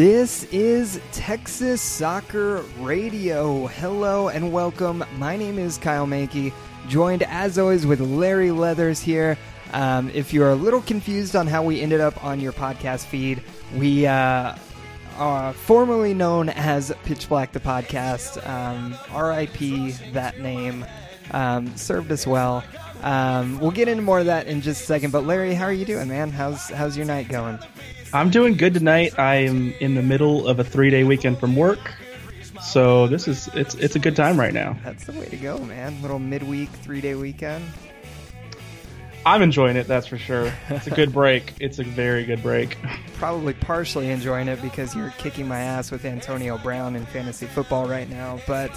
This is Texas Soccer Radio. Hello and welcome. My name is Kyle Mankey, joined as always with Larry Leathers here. Um, if you're a little confused on how we ended up on your podcast feed, we uh, are formerly known as Pitch Black the Podcast. Um, RIP that name. Um, served us well. Um, we'll get into more of that in just a second. But Larry, how are you doing, man? How's how's your night going? I'm doing good tonight. I am in the middle of a three day weekend from work. So this is it's it's a good time right now. That's the way to go, man. Little midweek, three day weekend. I'm enjoying it, that's for sure. It's a good break. It's a very good break. Probably partially enjoying it because you're kicking my ass with Antonio Brown in fantasy football right now, but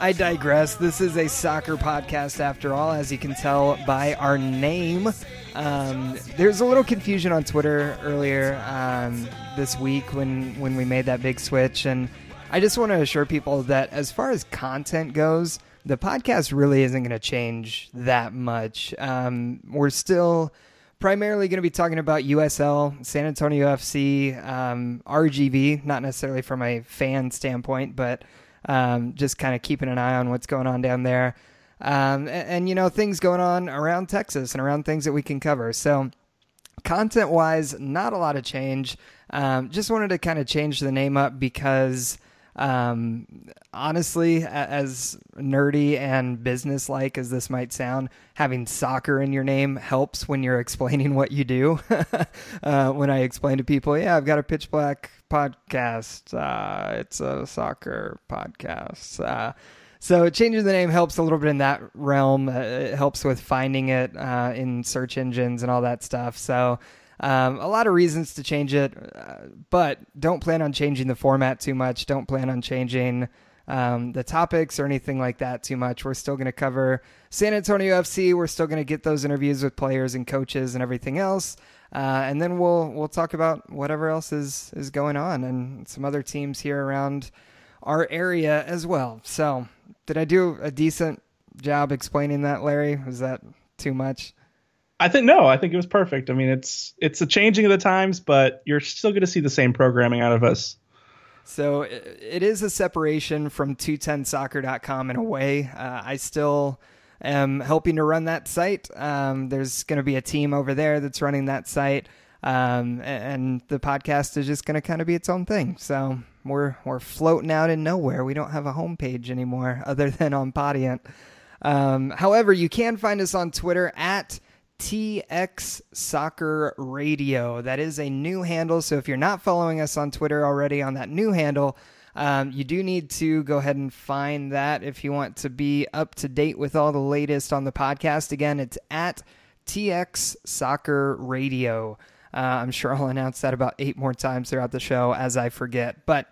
I digress. This is a soccer podcast after all, as you can tell by our name. Um, there's a little confusion on Twitter earlier um, this week when, when we made that big switch, and I just want to assure people that as far as content goes, the podcast really isn't going to change that much. Um, we're still primarily going to be talking about USL, San Antonio FC, um, RGV, not necessarily from a fan standpoint, but um, just kind of keeping an eye on what's going on down there. Um, and, and, you know, things going on around Texas and around things that we can cover. So, content wise, not a lot of change. Um, just wanted to kind of change the name up because um, honestly, as nerdy and business like as this might sound, having soccer in your name helps when you're explaining what you do. uh, when I explain to people, yeah, I've got a pitch black podcast, uh, it's a soccer podcast. Uh, so changing the name helps a little bit in that realm. Uh, it helps with finding it uh, in search engines and all that stuff. So um, a lot of reasons to change it, uh, but don't plan on changing the format too much. Don't plan on changing um, the topics or anything like that too much. We're still going to cover San Antonio FC. We're still going to get those interviews with players and coaches and everything else. Uh, and then we'll we'll talk about whatever else is is going on and some other teams here around our area as well. So, did I do a decent job explaining that, Larry? Was that too much? I think no, I think it was perfect. I mean, it's it's a changing of the times, but you're still going to see the same programming out of us. So it is a separation from 210soccer.com in a way. Uh, I still am helping to run that site. Um, there's going to be a team over there that's running that site. Um, and the podcast is just going to kind of be its own thing. So we're we're floating out in nowhere. We don't have a homepage anymore other than on Podiant. Um, however, you can find us on Twitter at TX Soccer Radio. That is a new handle. So if you're not following us on Twitter already on that new handle, um, you do need to go ahead and find that if you want to be up to date with all the latest on the podcast. Again, it's at TX Soccer Radio. Uh, I'm sure I'll announce that about eight more times throughout the show as I forget. But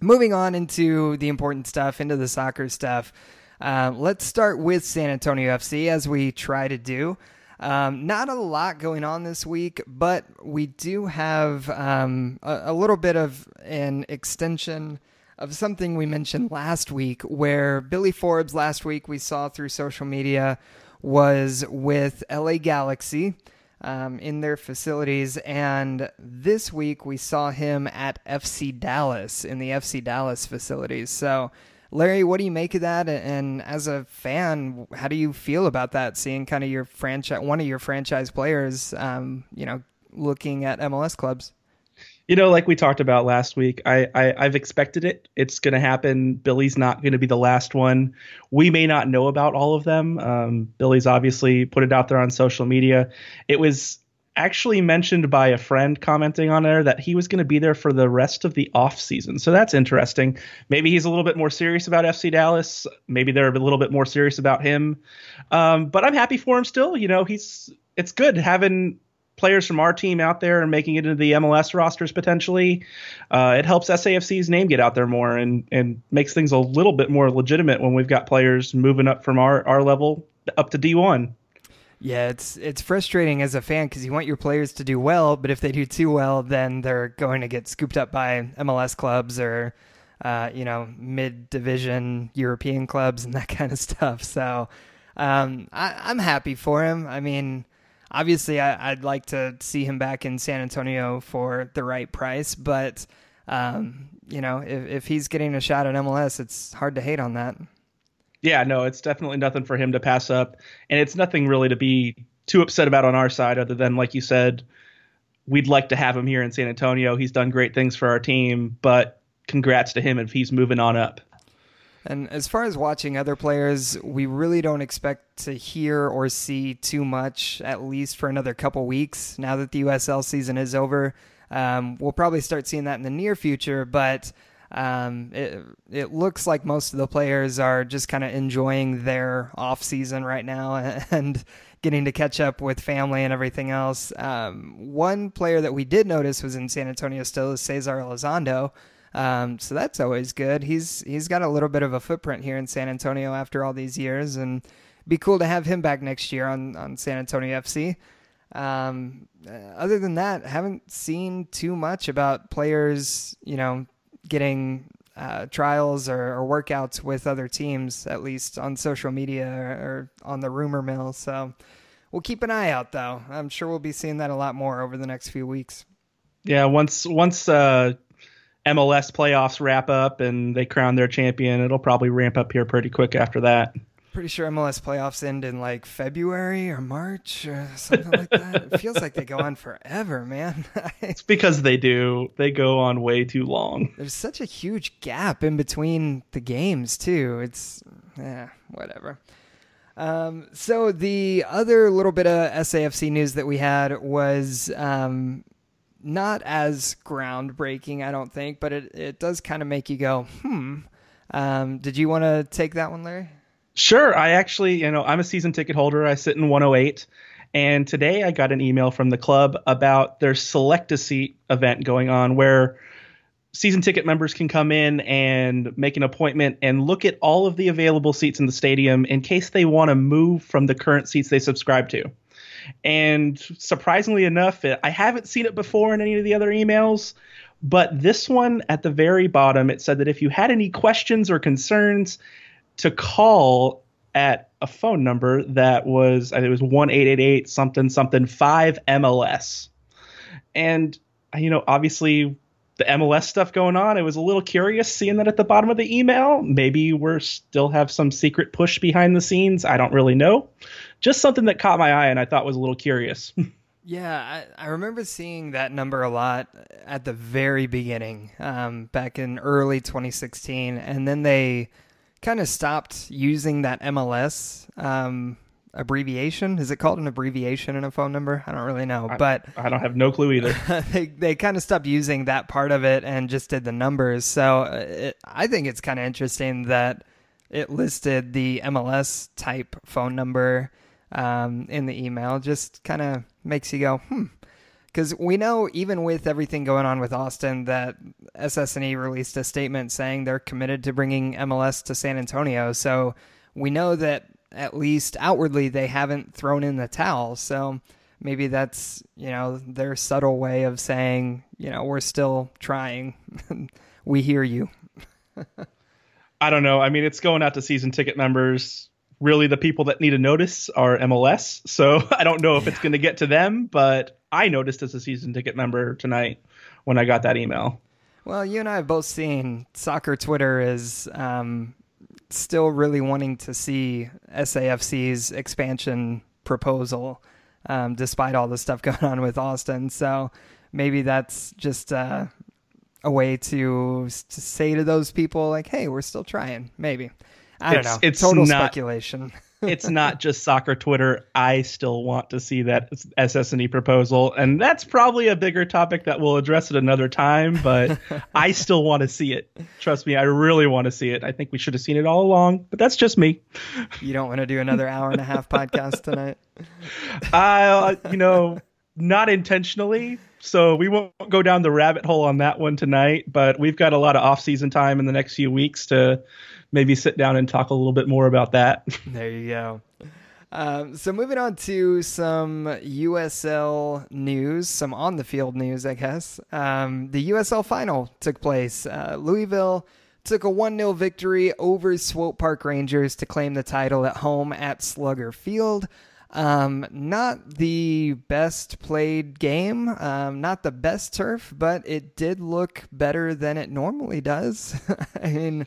moving on into the important stuff, into the soccer stuff, uh, let's start with San Antonio FC as we try to do. Um, not a lot going on this week, but we do have um, a, a, little bit of an extension of something we mentioned last week, where Billy Forbes last week we saw through social media was with LA Galaxy. Um, in their facilities. And this week we saw him at FC Dallas in the FC Dallas facilities. So Larry, what do you make of that? And as a fan, how do you feel about that? Seeing kind of your franchise, one of your franchise players, um, you know, looking at MLS clubs. You know, like we talked about last week, I, I have expected it. It's going to happen. Billy's not going to be the last one. We may not know about all of them. Um, Billy's obviously put it out there on social media. It was actually mentioned by a friend commenting on there that he was going to be there for the rest of the off season. So that's interesting. Maybe he's a little bit more serious about FC Dallas. Maybe they're a little bit more serious about him. Um, but I'm happy for him still. You know, he's it's good having players from our team out there and making it into the MLS rosters potentially. Uh, it helps SAFC's name get out there more and and makes things a little bit more legitimate when we've got players moving up from our our level up to D1. Yeah, it's it's frustrating as a fan because you want your players to do well, but if they do too well, then they're going to get scooped up by MLS clubs or, uh, you know, mid-division European clubs and that kind of stuff. So, um, I, am happy for him. I mean, obviously, I, would like to see him back in San Antonio for the right price, but um, you know, if, if he's getting a shot at MLS, it's hard to hate on that. Yeah, no, it's definitely nothing for him to pass up, and it's nothing really to be too upset about on our side, other than like you said, we'd like to have him here in San Antonio. He's done great things for our team, but congrats to him if he's moving on up. And as far as watching other players, we really don't expect to hear or see too much, at least for another couple weeks. Now that the USL season is over, um, we'll probably start seeing that in the near future, but um, it, it looks like most of the players are just kind of enjoying their off season right now and getting to catch up with family and everything else. Um, one player that we did notice was in San Antonio still is Cesar Elizondo. Um, so that's always good. He's he's got a little bit of a footprint here in San Antonio after all these years, and be cool to have him back next year on on San Antonio FC. Um, uh, other than that, haven't seen too much about players, you know, getting uh, trials or, or, workouts with other teams, at least on social media or, or, on the rumor mill. So we'll keep an eye out, though. I'm sure we'll be seeing that a lot more over the next few weeks. Yeah, once once uh, MLS playoffs wrap up and they crown their champion, it'll probably ramp up here pretty quick after that pretty sure MLS playoffs end in like February or March or something like that. It feels like they go on forever, man. it's because they do. They go on way too long. There's such a huge gap in between the games too. It's yeah, whatever. Um, so the other little bit of SAFC news that we had was um, not as groundbreaking, I don't think, but it, it does kind of make you go, hmm. Um, did you want to take that one, Larry? Sure. I actually, you know, I'm a season ticket holder. I sit in 108. And today I got an email from the club about their select a seat event going on where season ticket members can come in and make an appointment and look at all of the available seats in the stadium in case they want to move from the current seats they subscribe to. And surprisingly enough, I haven't seen it before in any of the other emails, but this one at the very bottom, it said that if you had any questions or concerns, to call at a phone number that was I think it was one eight eight eight something something five MLS, and you know obviously the MLS stuff going on. I was a little curious seeing that at the bottom of the email. Maybe we're still have some secret push behind the scenes. I don't really know. Just something that caught my eye and I thought was a little curious. Yeah, I, I, remember seeing that number a lot at the very beginning, um, back in early 2016, and then they kind of stopped using that MLS um, abbreviation. Is it called an abbreviation in a phone number? I don't really know, I, but I don't have no clue either. they they kind of stopped using that part of it and just did the numbers. So uh, it, I think it's kind of interesting that it listed the MLS type phone number um, in the email. Just kind of makes you go, hmm because we know even with everything going on with Austin that SSNE released a statement saying they're committed to bringing MLS to San Antonio. So we know that at least outwardly they haven't thrown in the towel. So maybe that's you know their subtle way of saying you know we're still trying. we hear you. I don't know. I mean, it's going out to season ticket members really the people that need a notice are MLS. So I don't know if yeah. it's going to get to them, but I noticed as a season ticket member tonight when I got that email. Well, you and I have both seen soccer Twitter is um, still really wanting to see SAFC's expansion proposal, um, despite all the stuff going on with Austin. So maybe that's just uh, a way to to say to those people, like, "Hey, we're still trying." Maybe. I don't know. It's total not, speculation. it's not just soccer Twitter. I still want to see that SSNE proposal, and that's probably a bigger topic that we'll address at another time. But I still want to see it. Trust me, I really want to see it. I think we should have seen it all along, but that's just me. You don't want to do another hour and a half podcast tonight? Uh, you know, not intentionally. So we won't go down the rabbit hole on that one tonight, but we've got a lot of off-season time in the next few weeks to maybe sit down and talk a little bit more about that. There you go. Um, so moving on to some USL news, some on the field news, I guess. Um, the USL final took place. Uh, Louisville took a 1 0 victory over Swope Park Rangers to claim the title at home at Slugger Field. Um, not the best played game, um, not the best turf, but it did look better than it normally does. I mean,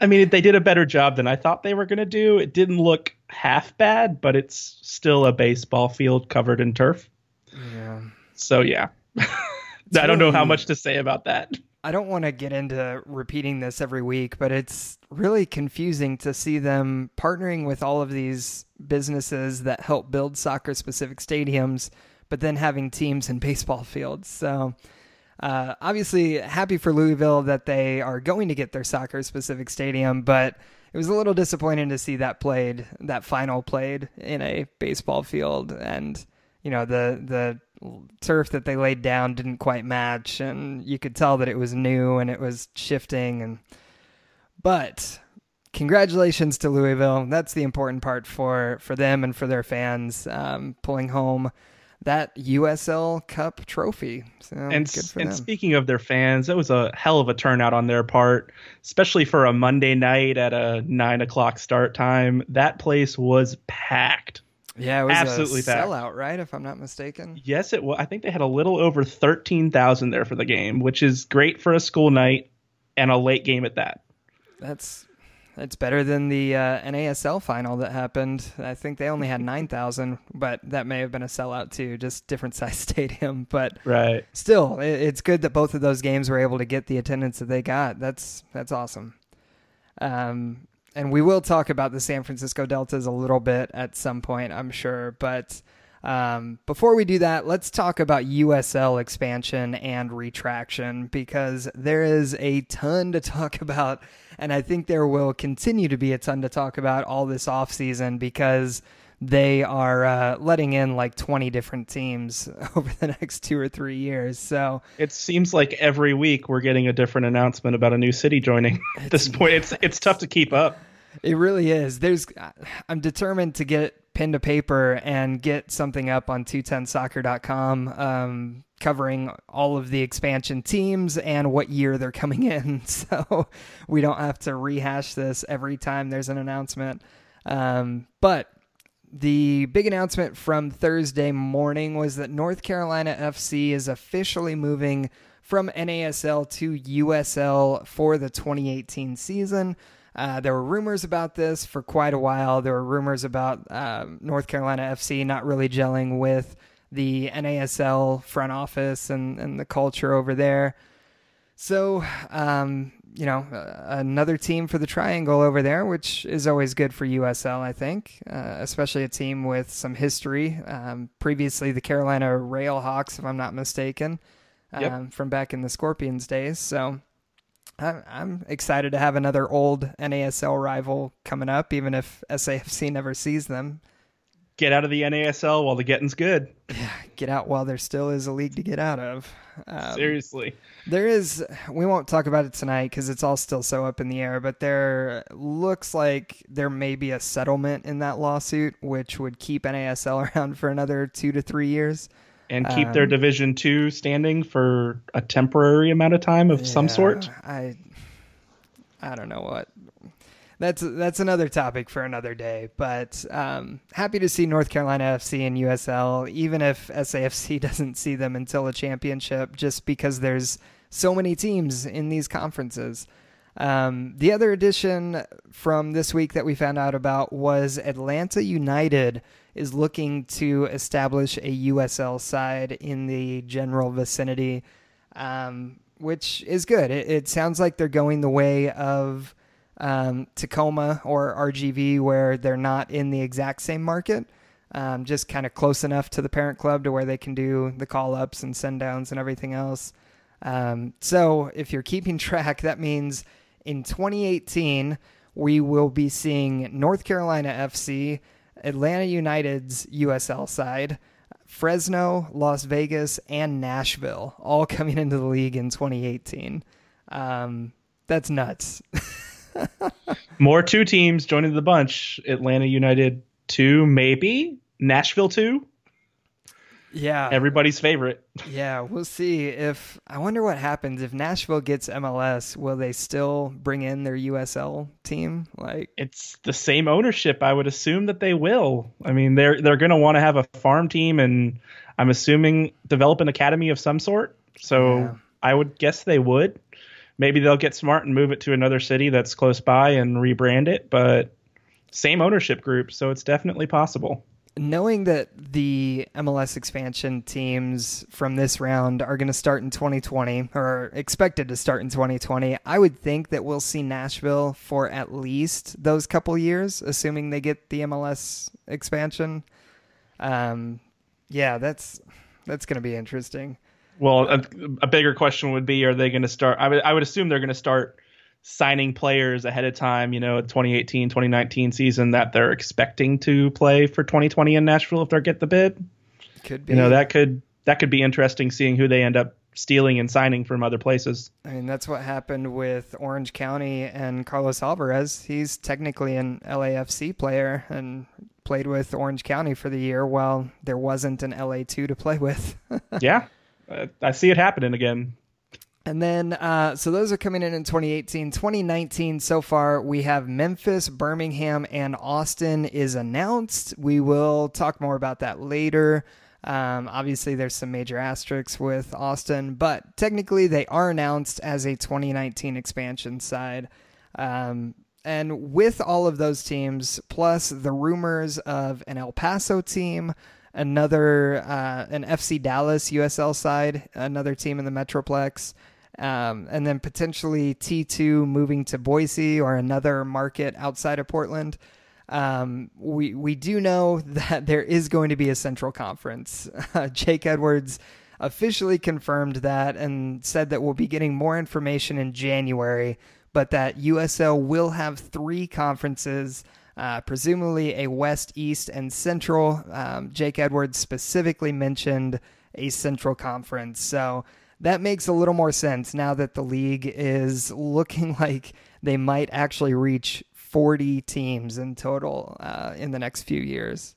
I mean, they did a better job than I thought they were going to do. It didn't look half bad, but it's still a baseball field covered in turf. yeah. So yeah, I don't know how much to say about that. I don't want to get into repeating this every week, but it's really confusing to see them partnering with all of these businesses that help build soccer specific stadiums, but then having teams in baseball fields. So, uh, obviously, happy for Louisville that they are going to get their soccer specific stadium, but it was a little disappointing to see that played, that final played in a baseball field. And, you know, the, the turf that they laid down didn't quite match and you could tell that it was new and it was shifting and but congratulations to Louisville that's the important part for for them and for their fans um, pulling home that USL Cup trophy so and good for and speaking of their fans, that was a hell of a turnout on their part, especially for a Monday night at a nine o'clock start time. That place was packed. yeah it was absolutely a packed. sellout right if I'm not mistaken Yes, it was. I think they had a little over thirteen thousand there for the game, which is great for a school night and a late game at that. that's that's better than the uh, NASL final that happened. I think they only had 9,000, but that may have been a sellout too, just different size stadium. But Right. still, it, it's good that both of those games were able to get the attendance that they got. That's that's awesome. Um, and we will talk about the San Francisco Deltas a little bit at some point, I'm sure. But um, before we do that, let's talk about USL expansion and retraction because there is a ton to talk about, and I think there will continue to be a ton to talk about all this offseason because they are uh, letting in like 20 different teams over the next two or three years. So It seems like every week we're getting a different announcement about a new city joining. At this point, it's it's tough to keep up. It really is. There's I'm determined to get pen to paper and get something up on 210soccer.com um, covering all of the expansion teams and what year they're coming in. So we don't have to rehash this every time there's an announcement. Um, but the big announcement from Thursday morning was that North Carolina FC is officially moving from NASL to USL for the 2018 season. Uh, there were rumors about this for quite a while. There were rumors about um, North Carolina FC not really gelling with the NASL front office and, and the culture over there. So, um, you know, uh, another team for the Triangle over there, which is always good for USL, I think, uh, especially a team with some history. Um, previously, the Carolina Railhawks, if I'm not mistaken, um, Yep. from back in the Scorpions days. So, I'm, I'm excited to have another old NASL rival coming up, even if SAFC never sees them. Get out of the NASL while the getting's good. Yeah, Get out while there still is a league to get out of. Um, Seriously. There is, we won't talk about it tonight because it's all still so up in the air, but there looks like there may be a settlement in that lawsuit, which would keep NASL around for another two to three years. And keep their Um, Division Two standing for a temporary amount of time of some sort. I, I don't know what. That's that's another topic for another day. But um, happy to see North Carolina FC and USL, even if SAFC doesn't see them until a championship, just because there's so many teams in these conferences. Um, the other addition from this week that we found out about was Atlanta United is looking to establish a USL side in the general vicinity, um, which is good. It, it sounds like they're going the way of um, Tacoma or RGV, where they're not in the exact same market, um, just kind of close enough to the parent club to where they can do the call ups and send downs and everything else. Um, so if you're keeping track, that means in 2018, we will be seeing North Carolina FC, Atlanta United's USL side, Fresno, Las Vegas, and Nashville all coming into the league in 2018. Um, that's nuts. More two teams joining the bunch. Atlanta United two, maybe. Nashville two. Yeah. Everybody's favorite. Yeah, we'll see if I wonder what happens if Nashville gets MLS, will they still bring in their USL team? Like it's the same ownership. I would assume that they will. I mean, they're they're going to want to have a farm team and I'm assuming develop an academy of some sort. So yeah. I would guess they would. Maybe they'll get smart and move it to another city that's close by and rebrand it, but same ownership group, so it's definitely possible knowing that the MLS expansion teams from this round are going to start in 2020 or expected to start in 2020, I would think that we'll see Nashville for at least those couple years, assuming they get the MLS expansion. Um, yeah, that's that's going to be interesting. Well, a, a, bigger question would be: Are they going to start? I would I would assume they're going to start signing players ahead of time, you know, 2018, 2019 season that they're expecting to play for 2020 in Nashville if they get the bid. Could be. You know, that could that could be interesting seeing who they end up stealing and signing from other places. I mean, that's what happened with Orange County and Carlos Alvarez. He's technically an LAFC player and played with Orange County for the year while there wasn't an LA2 to play with. yeah. I see it happening again. And then, uh, so those are coming in in 2018. 2019, so far, we have Memphis, Birmingham, and Austin is announced. We will talk more about that later. Um, obviously, there's some major asterisks with Austin, but technically, they are announced as a 2019 expansion side. Um, and with all of those teams, plus the rumors of an El Paso team, another uh, an FC Dallas USL side, another team in the Metroplex, um, and then potentially T2 moving to Boise or another market outside of Portland. Um, we we do know that there is going to be a central conference. Uh, Jake Edwards officially confirmed that and said that we'll be getting more information in January, but that USL will have three conferences. Uh, presumably a West, East, and Central. Um, Jake Edwards specifically mentioned a Central Conference. So that makes a little more sense now that the league is looking like they might actually reach 40 teams in total uh, in the next few years.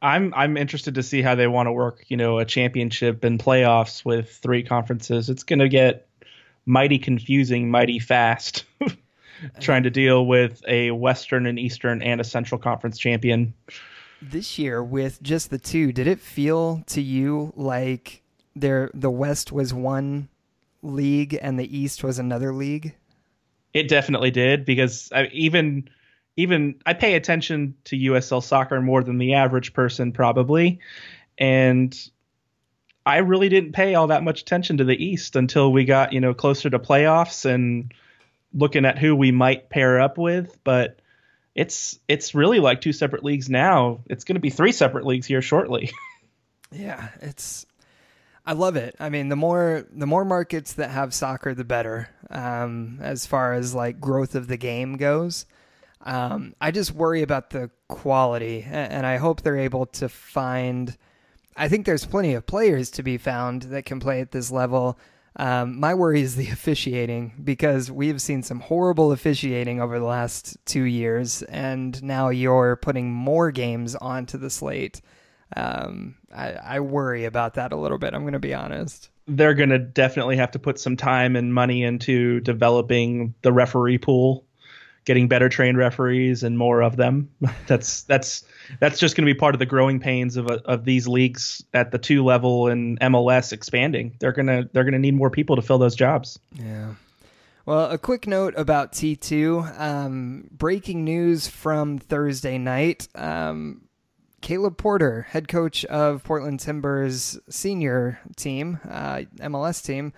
I'm I'm interested to see how they want to work, you know, a championship and playoffs with three conferences. It's going to get mighty confusing, mighty fast. trying to deal with a Western and Eastern and a Central Conference champion. This year with just the two, did it feel to you like there the West was one league and the East was another league? It definitely did because I, even even I pay attention to USL soccer more than the average person probably, and I really didn't pay all that much attention to the East until we got you know closer to playoffs and looking at who we might pair up with, but it's it's really like two separate leagues now. It's going to be three separate leagues here shortly. yeah, it's I love it. I mean, the more the more markets that have soccer, the better. Um, as far as like growth of the game goes, um, I just worry about the quality, and I hope they're able to find. I think there's plenty of players to be found that can play at this level. Um, my worry is the officiating because we've seen some horrible officiating over the last two years, and now you're putting more games onto the slate um, I, I worry about that a little bit. I'm going to be honest. They're going to definitely have to put some time and money into developing the referee pool, getting better trained referees and more of them. that's that's that's just going to be part of the growing pains of of these leagues at the two level and MLS expanding. They're gonna they're gonna need more people to fill those jobs. Yeah. Well, a quick note about T2. Um, breaking news from Thursday night. Um, Caleb Porter, head coach of Portland Timbers senior team, uh, MLS team,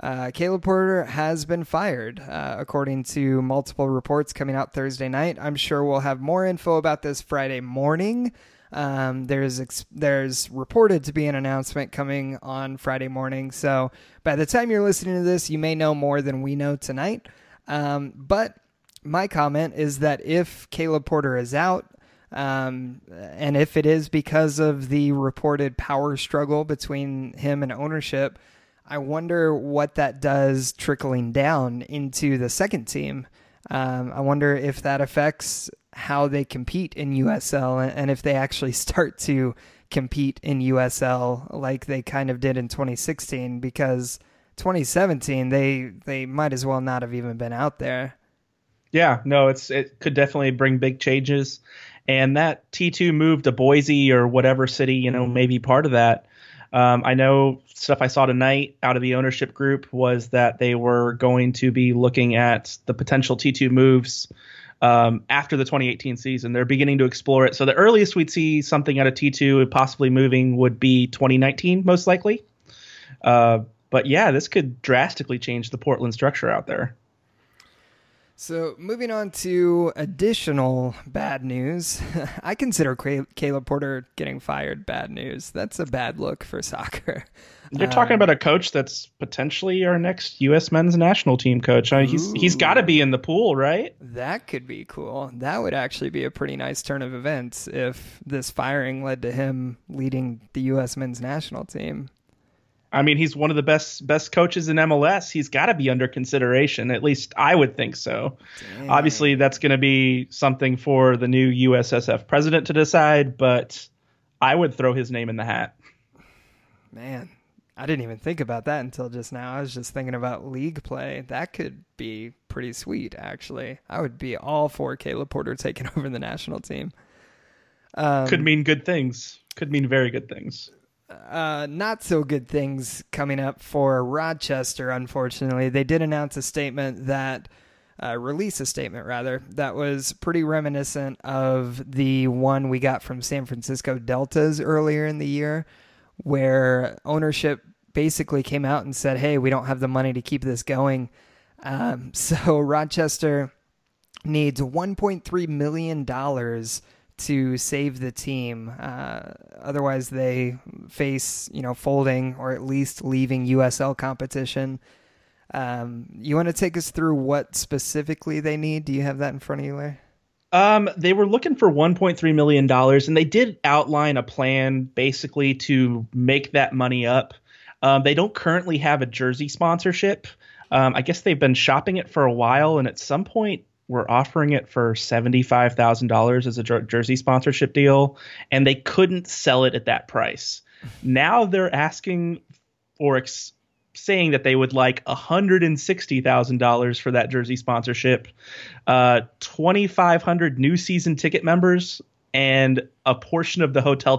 uh, Caleb Porter has been fired, uh, according to multiple reports coming out Thursday night. I'm sure we'll have more info about this Friday morning. Um, there's ex- there's reported to be an announcement coming on Friday morning. So by the time you're listening to this, you may know more than we know tonight. Um, but my comment is that if Caleb Porter is out, um, and if it is because of the reported power struggle between him and ownership, I wonder what that does trickling down into the second team. Um, I wonder if that affects how they compete in USL and if they actually start to compete in USL like they kind of did in 2016 because 2017 they they might as well not have even been out there. Yeah, no, it's it could definitely bring big changes and that T2 move to Boise or whatever city, you know, may be part of that. Um, I know stuff I saw tonight out of the ownership group was that they were going to be looking at the potential T2 moves um, after the 2018 season. They're beginning to explore it. So the earliest we'd see something out of T2 possibly moving would be 2019, most likely. Uh, but yeah, this could drastically change the Portland structure out there. So, moving on to additional bad news, I consider Caleb Porter getting fired bad news. That's a bad look for soccer. You're talking um, about a coach that's potentially our next U.S. men's national team coach. I mean, he's he's got to be in the pool, right? That could be cool. That would actually be a pretty nice turn of events if this firing led to him leading the U.S. men's national team. I mean, he's one of the best best coaches in MLS. He's got to be under consideration. At least I would think so. Dang. Obviously, that's going to be something for the new USSF president to decide, but I would throw his name in the hat. Man, I didn't even think about that until just now. I was just thinking about league play. That could be pretty sweet, actually. I would be all for Caleb Porter taking over the national team. Um, could mean good things. Could mean very good things uh, not so good things coming up for Rochester, unfortunately. They did announce a statement that, uh, release a statement rather, that was pretty reminiscent of the one we got from San Francisco Deltas earlier in the year, where ownership basically came out and said, hey, we don't have the money to keep this going. Um, so Rochester needs $1.3 million to save the team. Uh, otherwise, they face you know folding or at least leaving USL competition. Um, you want to take us through what specifically they need? Do you have that in front of you, Larry? Um, they were looking for 1.3 million dollars, and they did outline a plan basically to make that money up. Um, they don't currently have a jersey sponsorship. Um, I guess they've been shopping it for a while, and at some point were offering it for $75,000 as a jersey sponsorship deal, and they couldn't sell it at that price. now they're asking or ex- saying that they would like $160,000 for that jersey sponsorship, uh, 2,500 new season ticket members, and a portion of the hotel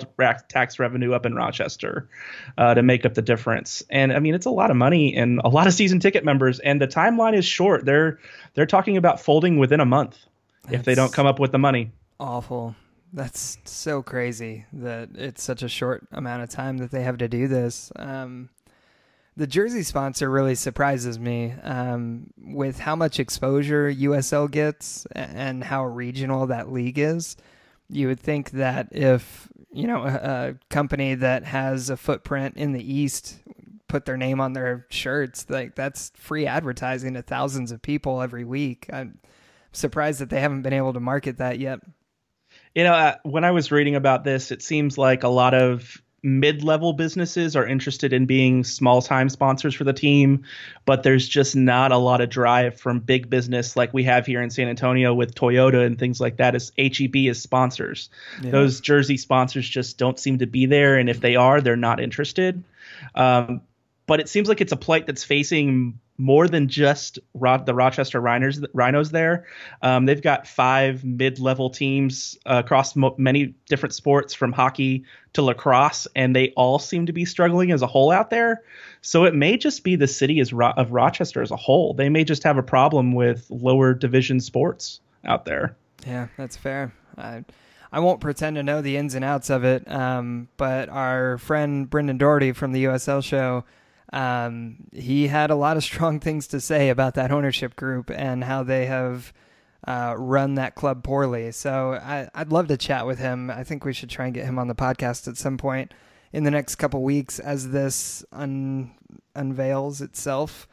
tax revenue up in Rochester uh, to make up the difference. And I mean, it's a lot of money and a lot of season ticket members. And the timeline is short. They're they're talking about folding within a month That's if they don't come up with the money. Awful. That's so crazy that it's such a short amount of time that they have to do this. Um, the jersey sponsor really surprises me um, with how much exposure USL gets and how regional that league is. You would think that if you know a, a, company that has a footprint in the east put their name on their shirts like that's free advertising to thousands of people every week. I'm surprised that they haven't been able to market that yet. You know uh, when i was reading about this it seems like a lot of mid-level businesses are interested in being small-time sponsors for the team, but there's just not a lot of drive from big business like we have here in San Antonio with Toyota and things like that as HEB as sponsors. Yeah. Those jersey sponsors just don't seem to be there, and if they are, they're not interested. Um, but it seems like it's a plight that's facing more than just Ro- the Rochester Rhinos, Rhinos there. Um, they've got five mid-level teams uh, across mo- many different sports, from hockey to lacrosse, and they all seem to be struggling as a whole out there. So it may just be the city Ro- of Rochester as a whole. They may just have a problem with lower division sports out there. Yeah, that's fair. I I won't pretend to know the ins and outs of it, um, but our friend Brendan Doherty from the USL show um, he had a lot of strong things to say about that ownership group and how they have uh, run that club poorly. So I, would love to chat with him. I think we should try and get him on the podcast at some point in the next couple weeks as this un- unveils itself.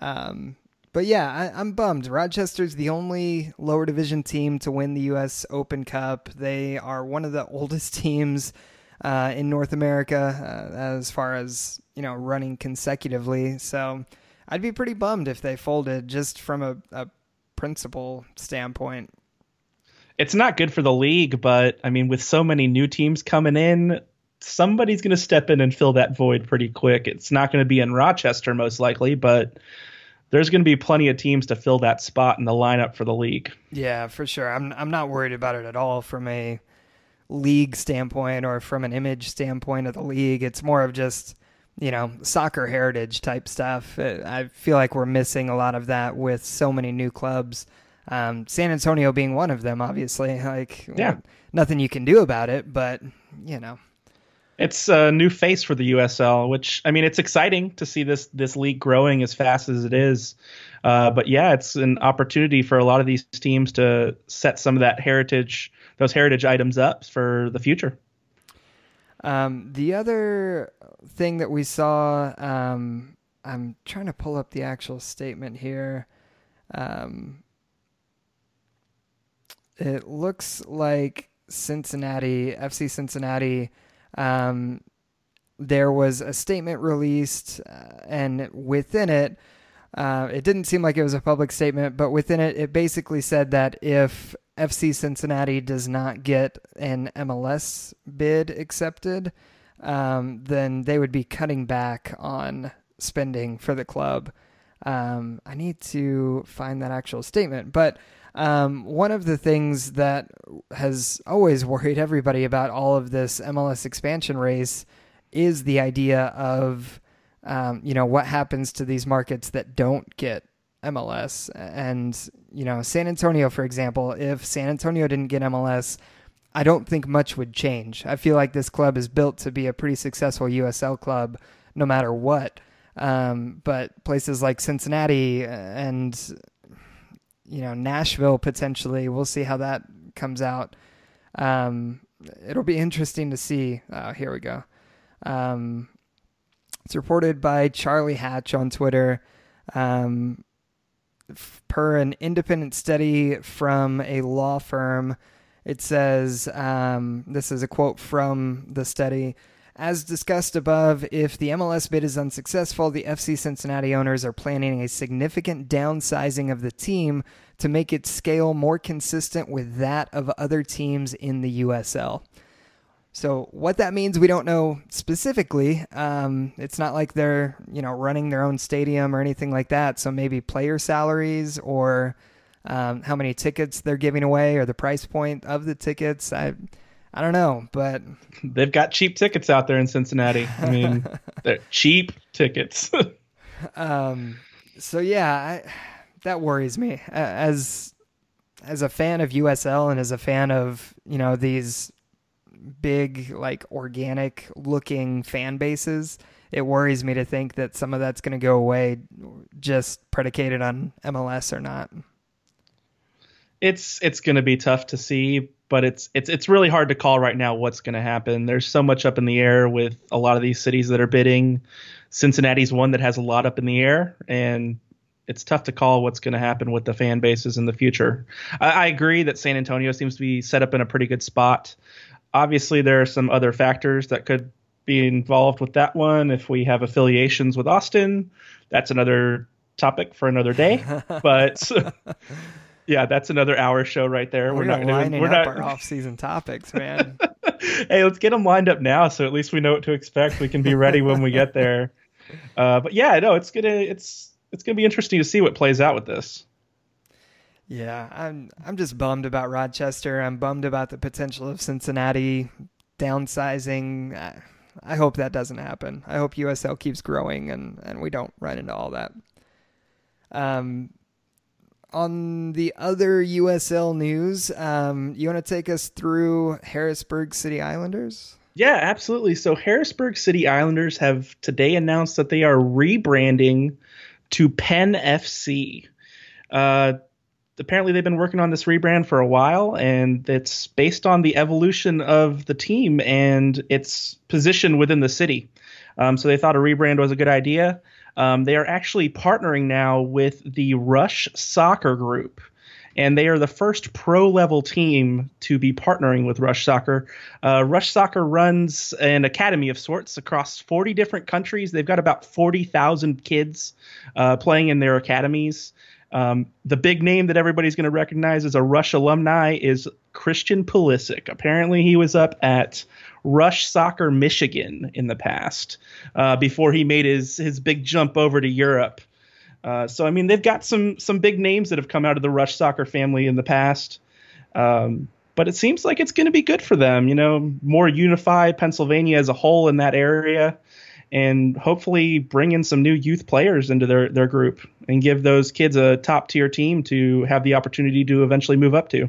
Um, but yeah, I, am bummed. Rochester's the only lower division team to win the U.S. Open Cup. They are one of the oldest teams uh, in North America uh, as far as you know running consecutively. So I'd be pretty bummed if they folded just from a, a principle standpoint. it's not good for the league, but I mean, with so many new teams coming in, somebody's going to step in and fill that void pretty quick. It's not going to be in Rochester most likely, but there's going to be plenty of teams to fill that spot in the lineup for the league. Yeah, for sure. I'm I'm not worried about it at all from a league standpoint or from an image standpoint of the league. It's more of just you know soccer heritage type stuff. I feel like we're missing a lot of that with so many new clubs. Um, San Antonio being one of them, obviously. Like, yeah, well, nothing you can do about it, but you know, it's a new face for the USL, which I mean, it's exciting to see this this league growing as fast as it is. Uh, but yeah, it's an opportunity for a lot of these teams to set some of that heritage, those heritage items up for the future. Um, the other thing that we saw, um, I'm trying to pull up the actual statement here. Um, it looks like Cincinnati, FC Cincinnati um, there was a statement released, uh, and within it, uh, it didn't seem like it was a public statement, but within it, it basically said that if FC Cincinnati does not get an MLS bid accepted, um, then they would be cutting back on spending for the club. Um, I need to find that actual statement, but um, one of the things that has always worried everybody about all of this MLS expansion race is the idea of, um, you know, what happens to these markets that don't get MLS. And, you know, San Antonio, for example, if San Antonio didn't get MLS, I don't think much would change. I feel like this club is built to be a pretty successful USL club no matter what. Um, but places like Cincinnati and you know Nashville potentially. We'll see how that comes out. Um, it'll be interesting to see. Uh, here we go. Um, it's reported by Charlie Hatch on Twitter. Um, per an independent study from a law firm, it says um, this is a quote from the study. As discussed above, if the MLS bid is unsuccessful, the FC Cincinnati owners are planning a significant downsizing of the team to make its scale more consistent with that of other teams in the USL. So what that means, we don't know specifically. Um, it's not like they're you know running their own stadium or anything like that. So maybe player salaries or um, how many tickets they're giving away or the price point of the tickets. I I don't know, but they've got cheap tickets out there in Cincinnati. I mean, they're cheap tickets. um, so yeah, I, that worries me as as a fan of USL and as a fan of you know these big like organic looking fan bases. It worries me to think that some of that's going to go away just predicated on MLS or not. It's it's going to be tough to see, but it's it's it's really hard to call right now what's going to happen. There's so much up in the air with a lot of these cities that are bidding. Cincinnati's one that has a lot up in the air, and it's tough to call what's going to happen with the fan bases in the future. I, I, agree that San Antonio seems to be set up in a pretty good spot. Obviously, there are some other factors that could be involved with that one. If we have affiliations with Austin, that's another topic for another day. but yeah, that's another hour show right there. We're, we're not lining we're up not, our off-season topics, man. hey, let's get them lined up now, so at least we know what to expect. We can be ready when we get there. Uh, but yeah, no, it's gonna it's it's gonna be interesting to see what plays out with this. Yeah, I'm I'm just bummed about Rochester. I'm bummed about the potential of Cincinnati downsizing. I, I hope that doesn't happen. I hope USL keeps growing and and we don't run into all that. Um, on the other USL news, um, you want to take us through Harrisburg City Islanders? Yeah, absolutely. So, Harrisburg City Islanders have today announced that they are rebranding to Penn FC. Uh, apparently, they've been working on this rebrand for a while, and it's based on the evolution of the team and its position within the city. Um, so, they thought a rebrand was a good idea. Um, they are actually partnering now with the Rush Soccer Group. And they are the first pro level team to be partnering with Rush Soccer. Uh, Rush Soccer runs an academy of sorts across 40 different countries. They've got about 40,000 kids uh, playing in their academies. Um, the big name that everybody's going to recognize as a Rush alumni is Christian Pulisic. Apparently, he was up at Rush Soccer Michigan in the past uh, before he made his his big jump over to Europe. Uh, so I mean, they've got some some big names that have come out of the Rush Soccer family in the past. Um, but it seems like it's going to be good for them. You know, more unify Pennsylvania as a whole in that area and hopefully bring in some new youth players into their, their group and give those kids a top tier team to have the opportunity to eventually move up to.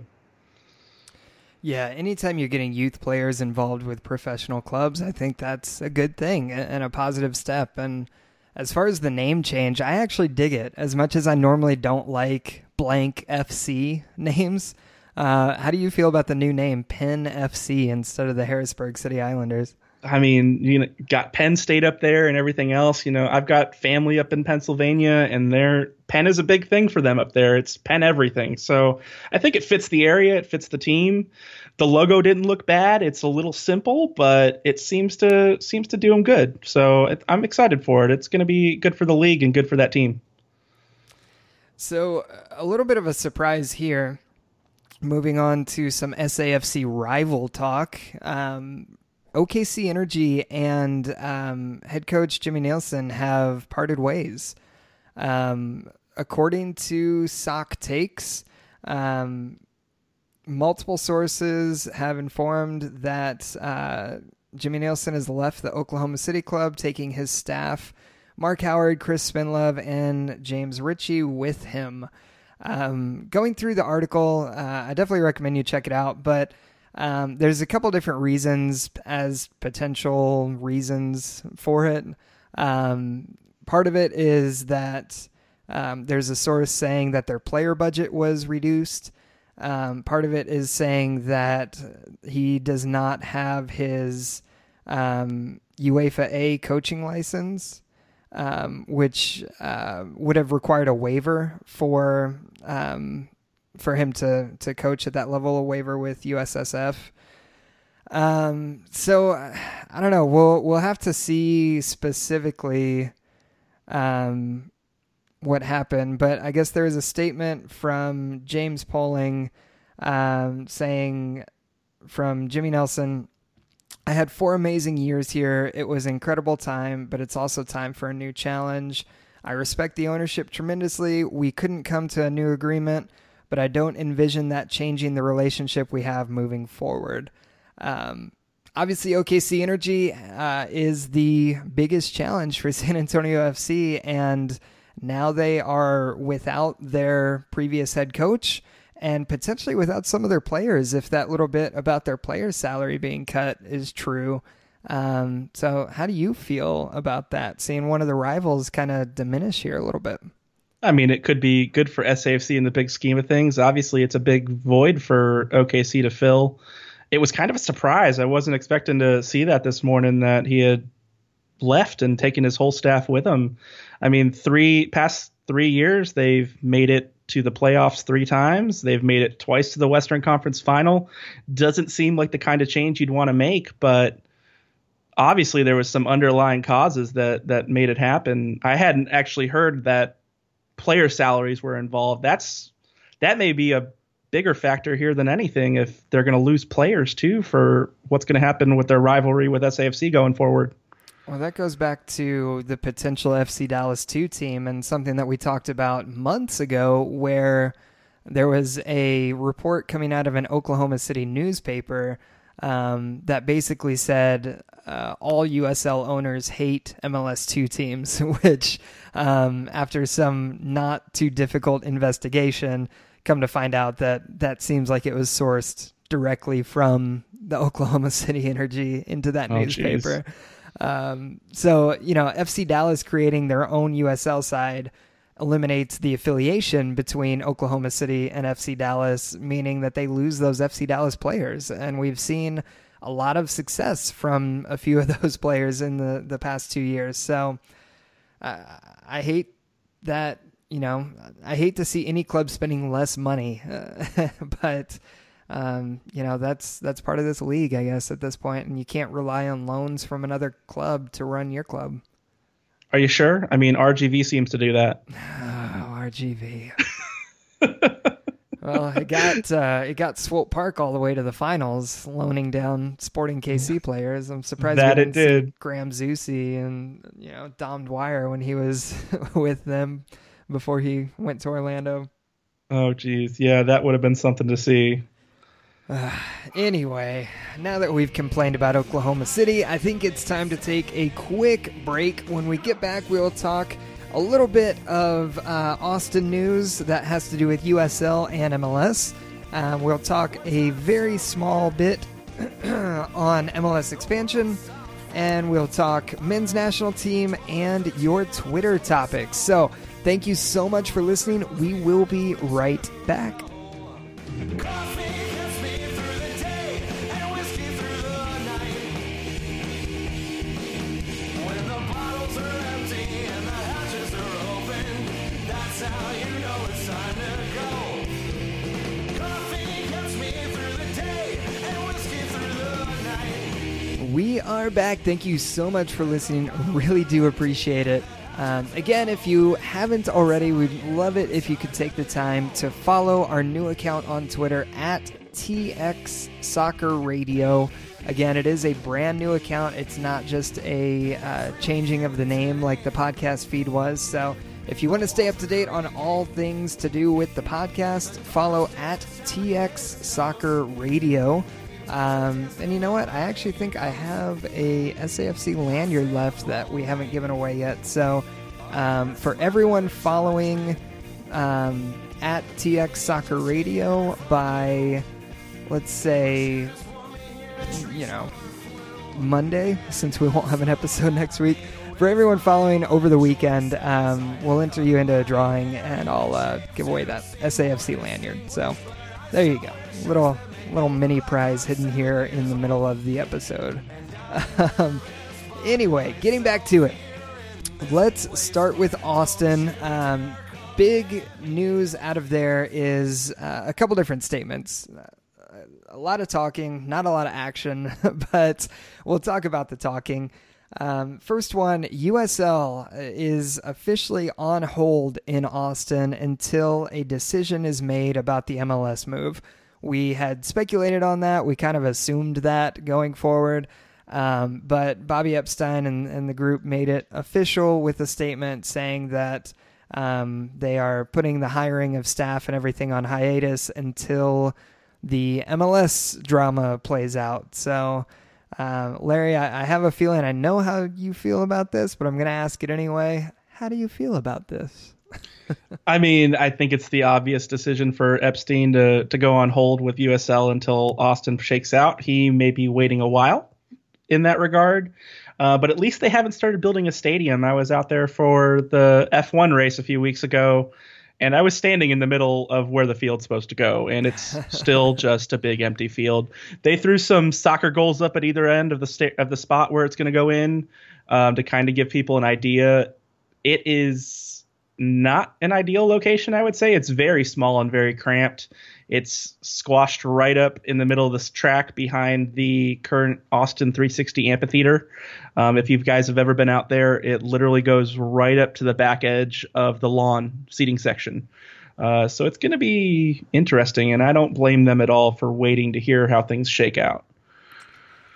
Yeah, anytime you're getting youth players involved with professional clubs, I think that's a good thing and a positive step. And as far as the name change, I actually dig it as much as I normally don't like blank FC names. Uh, how do you feel about the new name Penn FC instead of the Harrisburg City Islanders? I mean, you know, got Penn State up there and everything else. You know, I've got family up in Pennsylvania, and their Penn is a big thing for them up there. It's Penn everything. So I think it fits the area, it fits the team. The logo didn't look bad. It's a little simple, but it seems to seems to do them good. So it, I'm excited for it. It's going to be good for the league and good for that team. So a little bit of a surprise here. Moving on to some SAFC rival talk. Um, OKC Energy and um, head coach Jimmy Nielsen have parted ways. Um, according to SocTakes, um, multiple sources have informed that uh, Jimmy Nielsen has left the Oklahoma City club, taking his staff, Mark Howard, Chris Spinlove, and James Ritchie with him. Um, going through the article, uh, I definitely recommend you check it out, but um, there's a couple different reasons as potential reasons for it. Um, part of it is that um, there's a source saying that their player budget was reduced. Um, part of it is saying that he does not have his um, UEFA A coaching license, um, which uh, would have required a waiver for for him to to coach at that level, a waiver with USSF. Um, so I don't know. We'll we'll have to see specifically um, what happened, but I guess there is a statement from James Poling um, saying from Jimmy Nielsen. I had four amazing years here. It was incredible time, but it's also time for a new challenge. I respect the ownership tremendously. We couldn't come to a new agreement but I don't envision that changing the relationship we have moving forward. Um, obviously, OKC Energy uh, is the biggest challenge for San Antonio FC, and now they are without their previous head coach and potentially without some of their players if that little bit about their players' salary being cut is true. Um, so, how do you feel about that? Seeing one of the rivals kind of diminish here a little bit. I mean, it could be good for SAFC in the big scheme of things. Obviously, it's a big void for OKC to fill. It was kind of a surprise. I wasn't expecting to see that this morning that he had left and taken his whole staff with him. I mean, three past three years, they've made it to the playoffs three times. They've made it twice to the Western Conference final. Doesn't seem like the kind of change you'd want to make, but obviously there was some underlying causes that that made it happen. I hadn't actually heard that player salaries were involved. That's that may be a bigger factor here than anything if they're going to lose players too for what's going to happen with their rivalry with SAFC going forward. Well, that goes back to the potential FC Dallas 2 team and something that we talked about months ago where there was a report coming out of an Oklahoma City newspaper um, that basically said uh, all USL owners hate MLS2 teams, which, um, after some not too difficult investigation, come to find out that that seems like it was sourced directly from the Oklahoma City Energy into that oh, newspaper. Um, so, you know, FC Dallas creating their own USL side eliminates the affiliation between Oklahoma City and FC Dallas, meaning that they lose those FC Dallas players. And we've seen a lot of success from a few of those players in the, the past two years. So uh, I hate that, you know, I hate to see any club spending less money, uh, but. Um, you know that's that's part of this league, I guess, at this point, and you can't rely on loans from another club to run your club. Are you sure? I mean, RGV seems to do that. Oh, RGV. well, it got uh, it got Swope Park all the way to the finals, loaning down Sporting KC players. I'm surprised that it did. Graham Zusi and you know Dom Dwyer when he was with them before he went to Orlando. Oh, geez, yeah, that would have been something to see. Uh, anyway, now that we've complained about Oklahoma City, I think it's time to take a quick break. When we get back, we'll talk a little bit of uh, Austin news that has to do with USL and MLS. Uh, we'll talk a very small bit on MLS expansion, and we'll talk men's national team and your Twitter topics. So, thank you so much for listening. We will be right back. We are back. Thank you so much for listening. Really do appreciate it. Um, again, if you haven't already, we'd love it if you could take the time to follow our new account on Twitter at TX Soccer Radio. Again, it is a brand new account. It's not just a uh, changing of the name like the podcast feed was. So if you want to stay up to date on all things to do with the podcast, follow at TX Soccer Radio. Um, and you know what? I actually think I have a SAFC lanyard left that we haven't given away yet. So um, for everyone following um, at TX Soccer Radio by, let's say, you know, Monday, since we won't have an episode next week. For everyone following over the weekend, um, we'll enter you into a drawing and I'll uh, give away that SAFC lanyard. So there you go. Little little mini prize hidden here in the middle of the episode. Um, anyway, getting back to it. Let's start with Austin. Um, big news out of there is uh, a couple different statements. Uh, a lot of talking, not a lot of action, but we'll talk about the talking. Um, first one USL is officially on hold in Austin until a decision is made about the MLS move. We had speculated on that. We kind of assumed that going forward. Um, but Bobby Epstein and, and the group made it official with a statement saying that um, they are putting the hiring of staff and everything on hiatus until the MLS drama plays out. So, uh, Larry, I, I have a feeling I know how you feel about this, but I'm going to ask it anyway. How do you feel about this? I mean, I think it's the obvious decision for Epstein to to go on hold with USL until Austin shakes out. He may be waiting a while in that regard. Uh, but at least they haven't started building a stadium. I was out there for the F1 race a few weeks ago, and I was standing in the middle of where the field's supposed to go, and it's still just a big empty field. They threw some soccer goals up at either end of the sta- of the spot where it's going to go in um, to kind of give people an idea. It is not an ideal location, I would say. It's very small and very cramped. It's squashed right up in the middle of this track behind the current Austin 360 amphitheater. Um, if you guys have ever been out there, it literally goes right up to the back edge of the lawn seating section. Uh, so it's going to be interesting, and I don't blame them at all for waiting to hear how things shake out.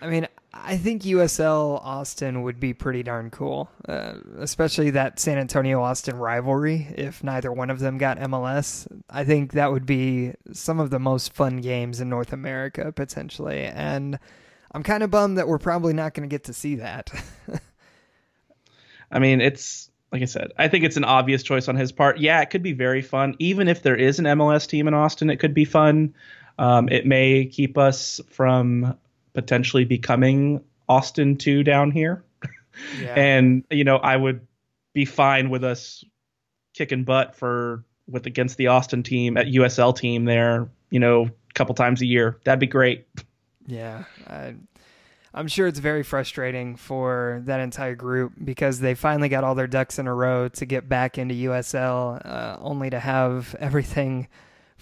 I mean, I think USL Austin would be pretty darn cool, uh, especially that San Antonio Austin rivalry. If neither one of them got MLS, I think that would be some of the most fun games in North America potentially. And I'm kind of bummed that we're probably not going to get to see that. I mean, it's like I said, I think it's an obvious choice on his part. Yeah, it could be very fun. Even if there is an MLS team in Austin, it could be fun. Um, it may keep us from potentially becoming Austin 2 down here. Yeah. and, you know, I would be fine with us kicking butt for with against the Austin team at USL team there, you know, a couple times a year. That'd be great. Yeah. I, I'm sure it's very frustrating for that entire group because they finally got all their ducks in a row to get back into USL, uh, only to have everything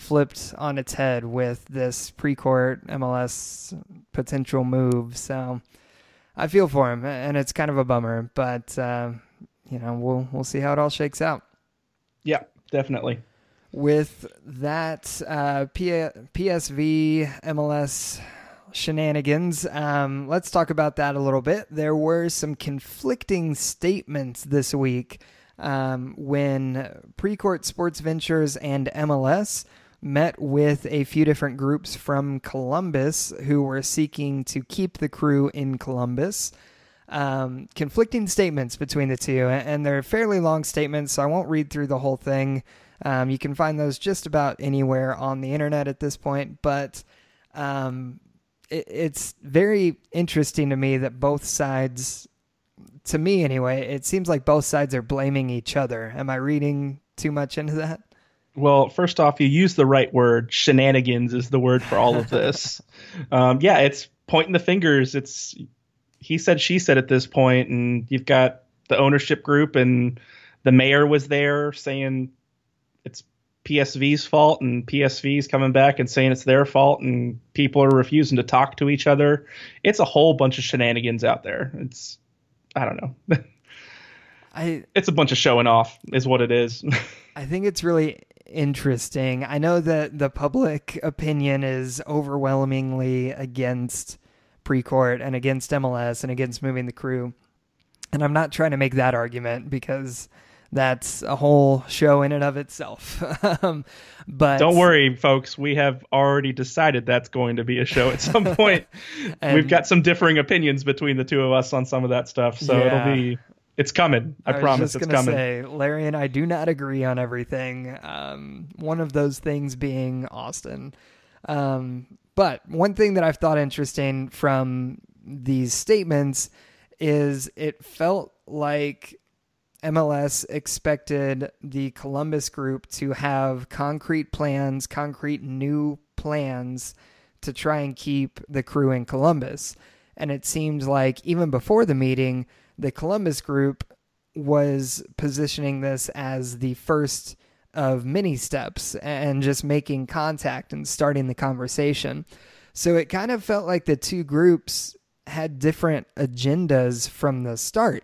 flipped on its head with this Precourt MLS potential move. So I feel for him, and it's kind of a bummer, but uh, you know we'll we'll see how it all shakes out. Yeah. definitely. With that uh, P- PSV MLS shenanigans, um, let's talk about that a little bit. There were some conflicting statements this week um, when Precourt Sports Ventures and MLS met with a few different groups from Columbus who were seeking to keep the crew in Columbus. Um, conflicting statements between the two, and they're fairly long statements, so I won't read through the whole thing. Um, you can find those just about anywhere on the internet at this point, but um, it, it's very interesting to me that both sides, to me anyway, it seems like both sides are blaming each other. Am I reading too much into that? Well, first off, you use the right word. Shenanigans is the word for all of this. um, yeah, it's pointing the fingers. It's he said, she said at this point, and you've got the ownership group, and the mayor was there saying it's PSV's fault, and PSV's coming back and saying it's their fault, and people are refusing to talk to each other. It's a whole bunch of shenanigans out there. It's I don't know. I it's a bunch of showing off, is what it is. I think it's really interesting. I know that the public opinion is overwhelmingly against Precourt and against MLS and against moving the crew. And I'm not trying to make that argument because that's a whole show in and of itself. um, but don't worry, folks. We have already decided that's going to be a show at some point. We've got some differing opinions between the two of us on some of that stuff, so yeah. it'll be it's coming. I, I promise it's coming. I was going to say, Larry and I do not agree on everything. Um, one of those things being Austin. Um, but one thing that I've thought interesting from these statements is it felt like MLS expected the Columbus group to have concrete plans, concrete new plans to try and keep the crew in Columbus. And it seemed like even before the meeting, the Columbus group was positioning this as the first of many steps and just making contact and starting the conversation. So it kind of felt like the two groups had different agendas from the start.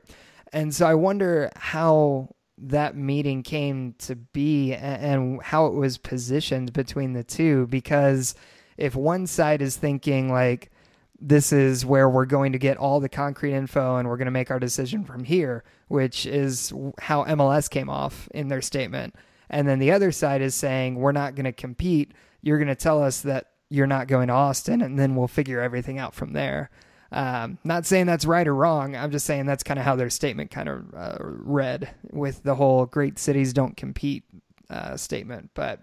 And so I wonder how that meeting came to be and how it was positioned between the two because if one side is thinking like this is where we're going to get all the concrete info and we're going to make our decision from here, which is how MLS came off in their statement. And then the other side is saying, we're not going to compete. You're going to tell us that you're not going to Austin, and then we'll figure everything out from there. Um, not saying that's right or wrong. I'm just saying that's kind of how their statement kind of uh, read with the whole great cities don't compete uh, statement. But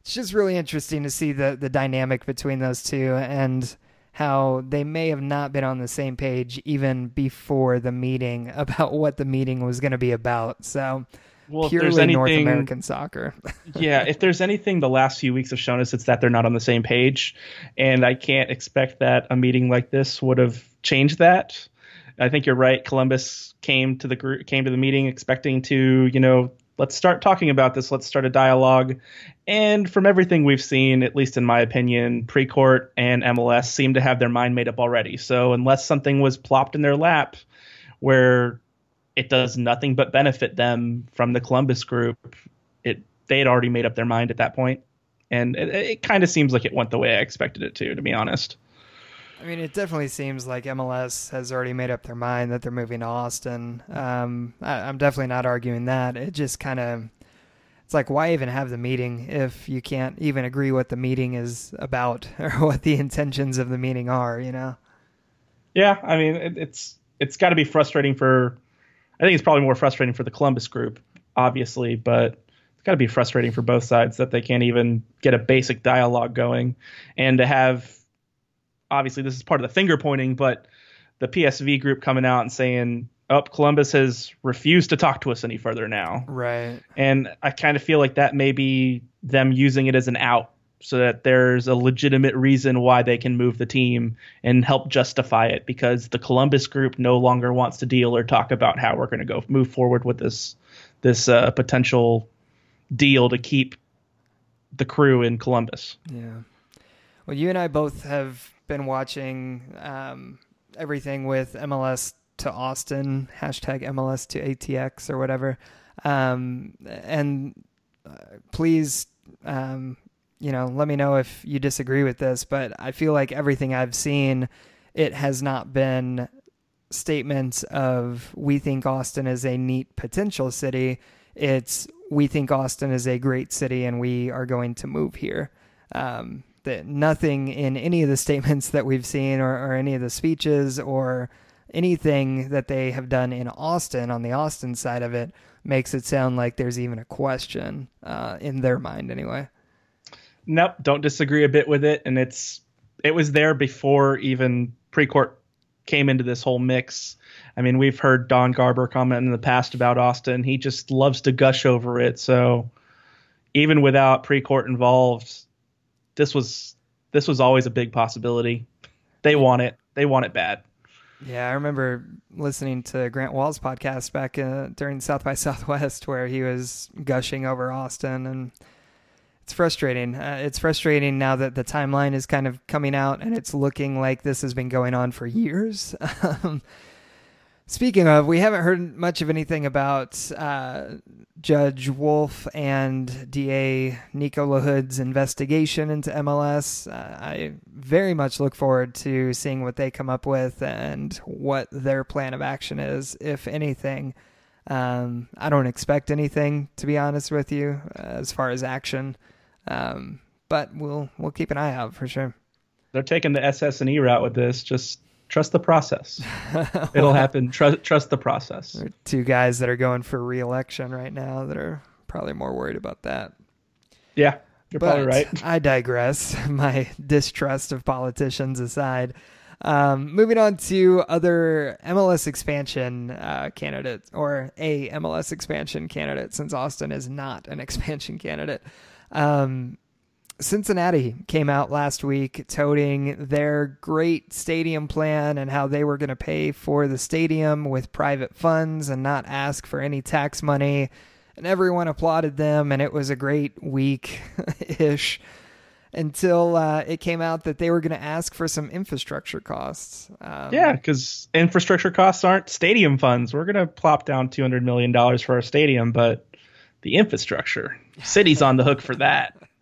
it's just really interesting to see the, the dynamic between those two and how they may have not been on the same page even before the meeting about what the meeting was going to be about. So, well, purely anything, North American soccer. yeah, if there's anything the last few weeks have shown us, it's that they're not on the same page, and I can't expect that a meeting like this would have changed that. I think you're right. Columbus came to the group, came to the meeting expecting to, you know, let's start talking about this. Let's start a dialogue. And from everything we've seen, at least in my opinion, Precourt and MLS seem to have their mind made up already. So unless something was plopped in their lap where it does nothing but benefit them from the Columbus group, it they had already made up their mind at that point. And it, it kind of seems like it went the way I expected it to, to be honest. I mean, it definitely seems like MLS has already made up their mind that they're moving to Austin. Um, I, am definitely not arguing that. It just kind of, it's like, why even have the meeting if you can't even agree what the meeting is about or what the intentions of the meeting are, you know? Yeah, I mean, it, it's it's got to be frustrating for. I think it's probably more frustrating for the Columbus group, obviously, but it's got to be frustrating for both sides that they can't even get a basic dialogue going, and to have obviously this is part of the finger pointing, but the PSV group coming out and saying, "Oh, Columbus has refused to talk to us any further now." Right. And I kind of feel like that may be them using it as an out so that there's a legitimate reason why they can move the team and help justify it because the Columbus group no longer wants to deal or talk about how we're going to go move forward with this this uh, potential deal to keep the crew in Columbus. Yeah. Well, you and I both have been watching um, everything with MLS to Austin, hashtag MLS to ATX or whatever. Um, and uh, please, um, you know, let me know if you disagree with this. But I feel like everything I've seen, it has not been statements of we think Austin is a neat potential city. It's we think Austin is a great city and we are going to move here. Um, that nothing in any of the statements that we've seen or, or any of the speeches or anything that they have done in Austin on the Austin side of it makes it sound like there's even a question uh, in their mind anyway. Nope, don't disagree a bit with it, and it's it was there before even Precourt came into this whole mix. I mean, we've heard Don Garber comment in the past about Austin. He just loves to gush over it. So even without Precourt involved, this was this was always a big possibility. They want it. They want it bad. Yeah, I remember listening to Grant Wahl's podcast back uh, during South by Southwest where he was gushing over Austin, and it's frustrating. Uh, it's frustrating now that the timeline is kind of coming out and it's looking like this has been going on for years. Speaking of, we haven't heard much of anything about uh, Judge Wolff and DA Nico LaHood's investigation into MLS. Uh, I very much look forward to seeing what they come up with and what their plan of action is, if anything. Um, I don't expect anything, to be honest with you, as far as action, um, but we'll we'll keep an eye out for sure. They're taking the SS and E route with this. Just trust the process. It'll happen. Trust trust the process. two guys that are going for reelection right now that are probably more worried about that. Yeah, you're but probably right. I digress. My distrust of politicians aside. Um, moving on to other MLS expansion uh, candidates, or a MLS expansion candidate, since Austin is not an expansion candidate. Um, Cincinnati came out last week toting their great stadium plan and how they were going to pay for the stadium with private funds and not ask for any tax money. And everyone applauded them, and it was a great week ish until uh, it came out that they were going to ask for some infrastructure costs. Um, yeah, because infrastructure costs aren't stadium funds. We're going to plop down $200 million for our stadium, but the infrastructure, city's on the hook for that.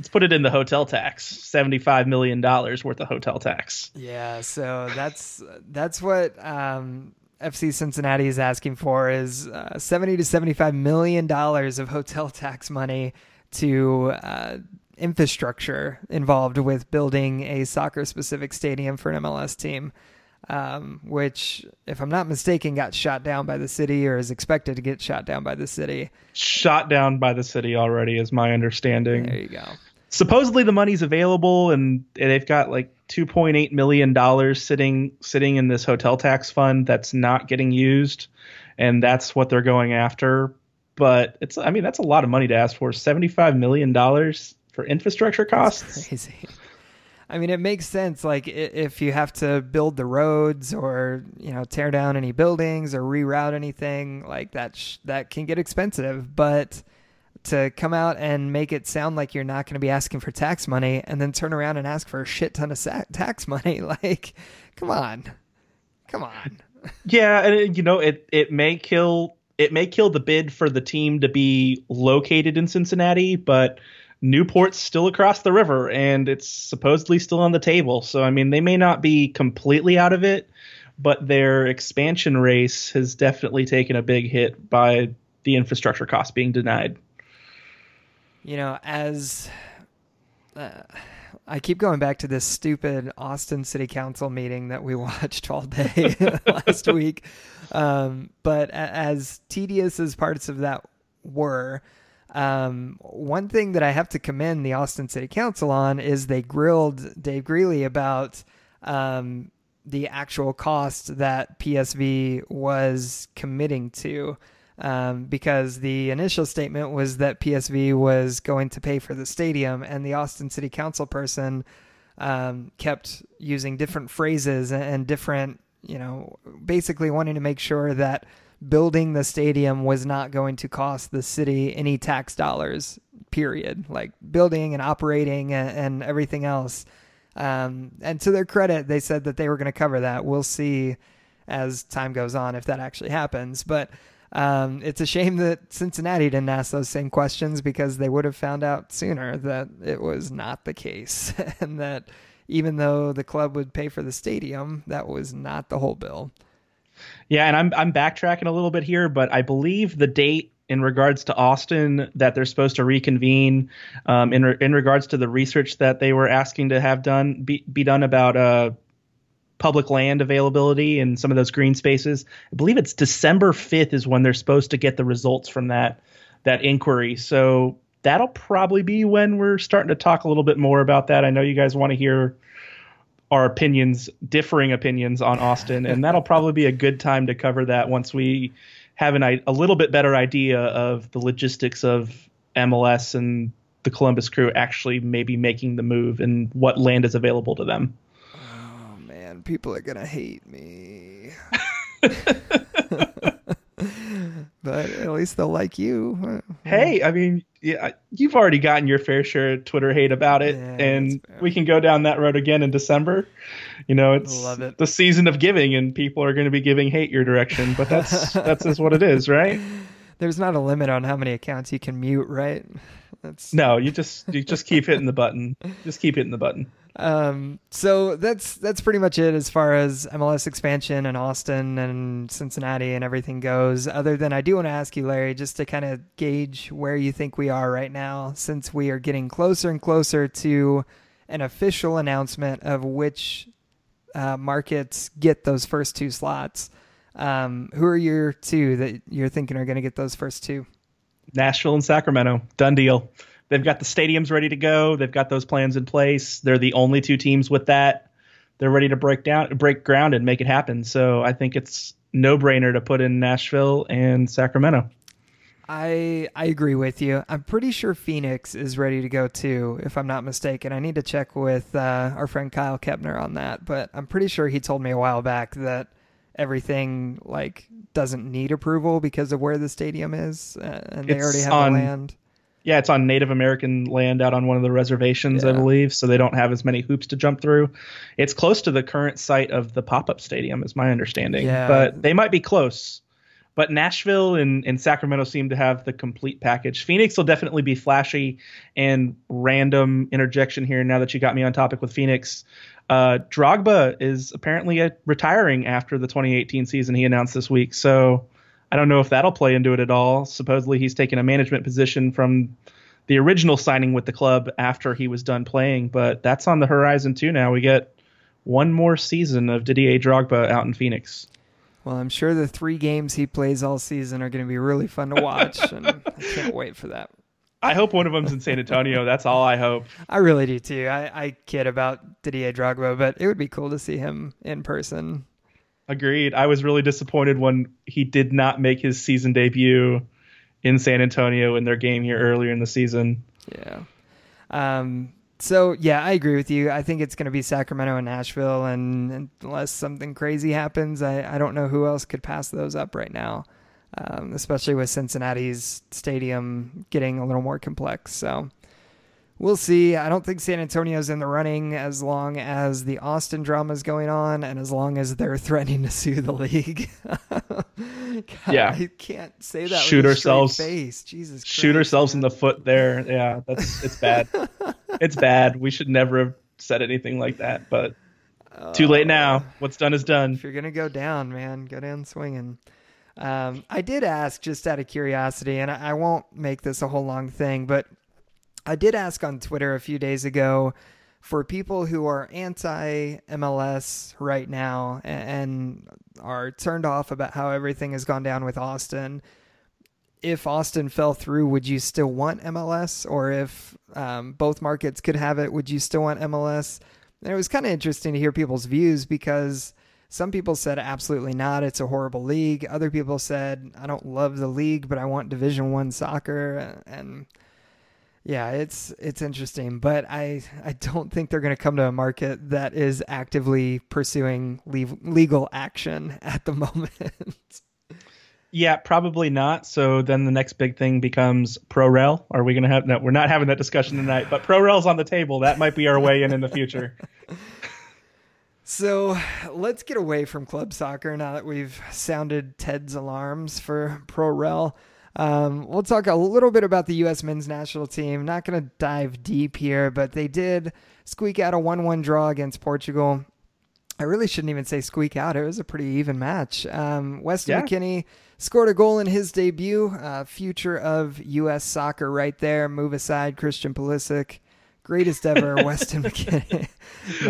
Let's put it in the hotel tax. Seventy-five million dollars worth of hotel tax. Yeah, so that's that's what um, FC Cincinnati is asking for is uh, seventy to seventy-five million dollars of hotel tax money to uh, infrastructure involved with building a soccer-specific stadium for an MLS team. Um, which, if I'm not mistaken, got shot down by the city or is expected to get shot down by the city. Shot down by the city already, is my understanding. There you go supposedly the money's available and they've got like 2.8 million dollars sitting sitting in this hotel tax fund that's not getting used and that's what they're going after but it's i mean that's a lot of money to ask for 75 million dollars for infrastructure costs that's crazy I mean, it makes sense. Like if you have to build the roads or you know tear down any buildings or reroute anything, like that sh- that can get expensive. But to come out and make it sound like you're not going to be asking for tax money and then turn around and ask for a shit ton of sa- tax money. Like come on. Come on. Yeah and uh, you know it it may kill it may kill the bid for the team to be located in Cincinnati but Newport's still across the river and it's supposedly still on the table. So I mean they may not be completely out of it but their expansion race has definitely taken a big hit by the infrastructure costs being denied you know, as uh, I keep going back to this stupid Austin City Council meeting that we watched all day last week. Um, but as tedious as parts of that were, um, one thing that I have to commend the Austin City Council on is they grilled Dave Greeley about um, the actual cost that PSV was committing to um, because the initial statement was that PSV was going to pay for the stadium, and the Austin City Council person um, kept using different phrases and different, you know, basically wanting to make sure that building the stadium was not going to cost the city any tax dollars, period. Like building and operating and, and everything else. Um, and to their credit, they said that they were going to cover that. We'll see as time goes on if that actually happens. But Um, it's a shame that Cincinnati didn't ask those same questions because they would have found out sooner that it was not the case, and that even though the club would pay for the stadium, that was not the whole bill. Yeah, and I'm I'm backtracking a little bit here, but I believe the date in regards to Austin that they're supposed to reconvene um, in re- in regards to the research that they were asking to have done be, be done about uh, public land availability and some of those green spaces. I believe it's December 5th is when they're supposed to get the results from that that inquiry. So that'll probably be when we're starting to talk a little bit more about that. I know you guys want to hear our opinions, differing opinions on Austin, and that'll probably be a good time to cover that once we have an, a little bit better idea of the logistics of MLS and the Columbus crew actually maybe making the move and what land is available to them. People are gonna hate me. but at least they'll like you. Hey, I mean, yeah, you've already gotten your fair share of Twitter hate about it, yeah, and we can go down that road again in December. You know, it's it. the season of giving, and people are going to be giving hate your direction. But that's that's just what it is, right? There's not a limit on how many accounts you can mute, right? That's no, you just you just keep hitting the button. Just keep hitting the button. Um, so that's that's pretty much it as far as MLS expansion and Austin and Cincinnati and everything goes. Other than I do want to ask you, Larry, just to kind of gauge where you think we are right now, since we are getting closer and closer to an official announcement of which uh, markets get those first two slots. Um, who are your two that you're thinking are going to get those first two? Nashville and Sacramento, done deal. They've got the stadiums ready to go. They've got those plans in place. They're the only two teams with that. They're ready to break down, break ground, and make it happen. So I think it's no brainer to put in Nashville and Sacramento. I I agree with you. I'm pretty sure Phoenix is ready to go too, if I'm not mistaken. I need to check with uh, our friend Kyle Kepner on that, but I'm pretty sure he told me a while back that everything like doesn't need approval because of where the stadium is, uh, and they it's already have on, the land. Yeah, it's on Native American land out on one of the reservations, yeah. I believe, so they don't have as many hoops to jump through. It's close to the current site of the pop-up stadium, is my understanding. Yeah. But they might be close. But Nashville and, and Sacramento seem to have the complete package. Phoenix will definitely be flashy and random interjection here. Now that you got me on topic with Phoenix, uh, Drogba is apparently uh, retiring after the 2018 season. He announced this week, so I don't know if that'll play into it at all. Supposedly, he's taken a management position from the original signing with the club after he was done playing, but that's on the horizon too. Now we get one more season of Didier Drogba out in Phoenix. Well, I'm sure the three games he plays all season are going to be really fun to watch, and I can't wait for that. I hope one of them's in San Antonio. That's all I hope. I really do too. I, I kid about Didier Drogba, but it would be cool to see him in person. Agreed. I was really disappointed when he did not make his season debut in San Antonio in their game here earlier in the season. Yeah. Um, so yeah, I agree with you. I think it's going to be Sacramento and Nashville, and unless something crazy happens, I, I don't know who else could pass those up right now, um, especially with Cincinnati's stadium getting a little more complex. So we'll see. I don't think San Antonio's in the running as long as the Austin drama is going on and as long as they're threatening to sue the league. God, yeah, I can't say that. Shoot ourselves. In the face, Jesus. Christ, shoot ourselves man. in the foot there. Yeah, that's it's bad. it's bad. We should never have said anything like that, but. Uh, too late now. What's done is done. If you're gonna go down, man, go down swinging. Um, I did ask just out of curiosity, and I, I won't make this a whole long thing, but I did ask on Twitter a few days ago for people who are anti MLS right now and are turned off about how everything has gone down with Austin. If Austin fell through, would you still want MLS? Or if um, both markets could have it, would you still want MLS? And it was kind of interesting to hear people's views because some people said absolutely not. It's a horrible league. Other people said I don't love the league, but I want Division One soccer. And yeah, it's it's interesting, but I I don't think they're going to come to a market that is actively pursuing le- legal action at the moment. yeah, probably not. So then the next big thing becomes pro rel. Are we going to have? No, we're not having that discussion tonight. But pro rel's on the table. That might be our way in in the future. So let's get away from club soccer now that we've sounded Ted's alarms for pro rel. Um, we'll talk a little bit about the U.S. men's national team. Not going to dive deep here, but they did squeak out a 1 1 draw against Portugal. I really shouldn't even say squeak out. It was a pretty even match. Um, Weston yeah. McKennie scored a goal in his debut. Uh, future of U.S. soccer right there. Move aside, Christian Pulisic greatest ever Weston McKennie.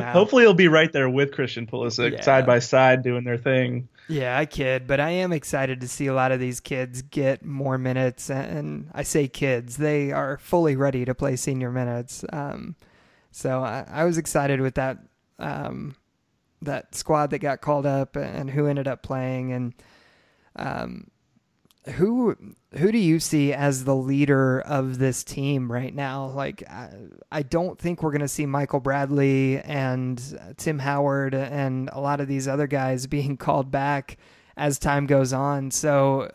Hopefully, he'll be right there with Christian Pulisic, yeah. side by side, doing their thing. Yeah, I kid, but I am excited to see a lot of these kids get more minutes. And I say kids, they are fully ready to play senior minutes. Um, so I, I, was excited with that um, that squad that got called up and who ended up playing. And um, who who do you see as the leader of this team right now? Like, I, I don't think we're going to see Michael Bradley and Tim Howard and a lot of these other guys being called back as time goes on. So,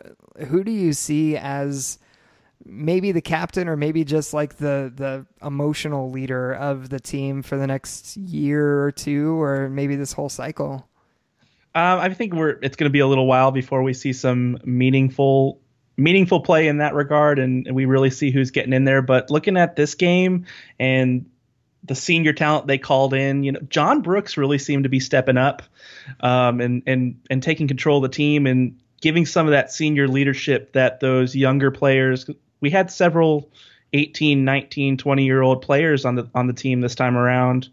who do you see as maybe the captain or maybe just like the the emotional leader of the team for the next year or two or maybe this whole cycle? Um, I think we're it's going to be a little while before we see some meaningful meaningful play in that regard, and, and we really see who's getting in there. But looking at this game and the senior talent they called in, you know, John Brooks really seemed to be stepping up um, and and and taking control of the team and giving some of that senior leadership that those younger players. We had several 18, 19, 20 year old players on the on the team this time around,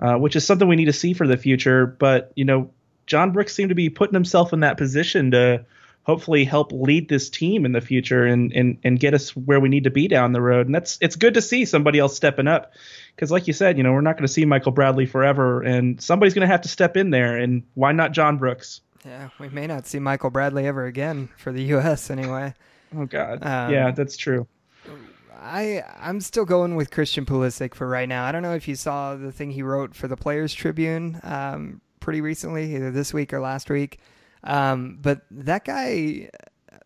uh, which is something we need to see for the future. But you know, John Brooks seemed to be putting himself in that position to hopefully help lead this team in the future and and and get us where we need to be down the road. And that's it's good to see somebody else stepping up because, like you said, you know we're not going to see Michael Bradley forever, and somebody's going to have to step in there. And why not John Brooks? Yeah, we may not see Michael Bradley ever again for the U.S. anyway. oh God, um, yeah, that's true. I I'm still going with Christian Pulisic for right now. I don't know if you saw the thing he wrote for the Players Tribune. Um, pretty recently, either this week or last week. Um, but that guy,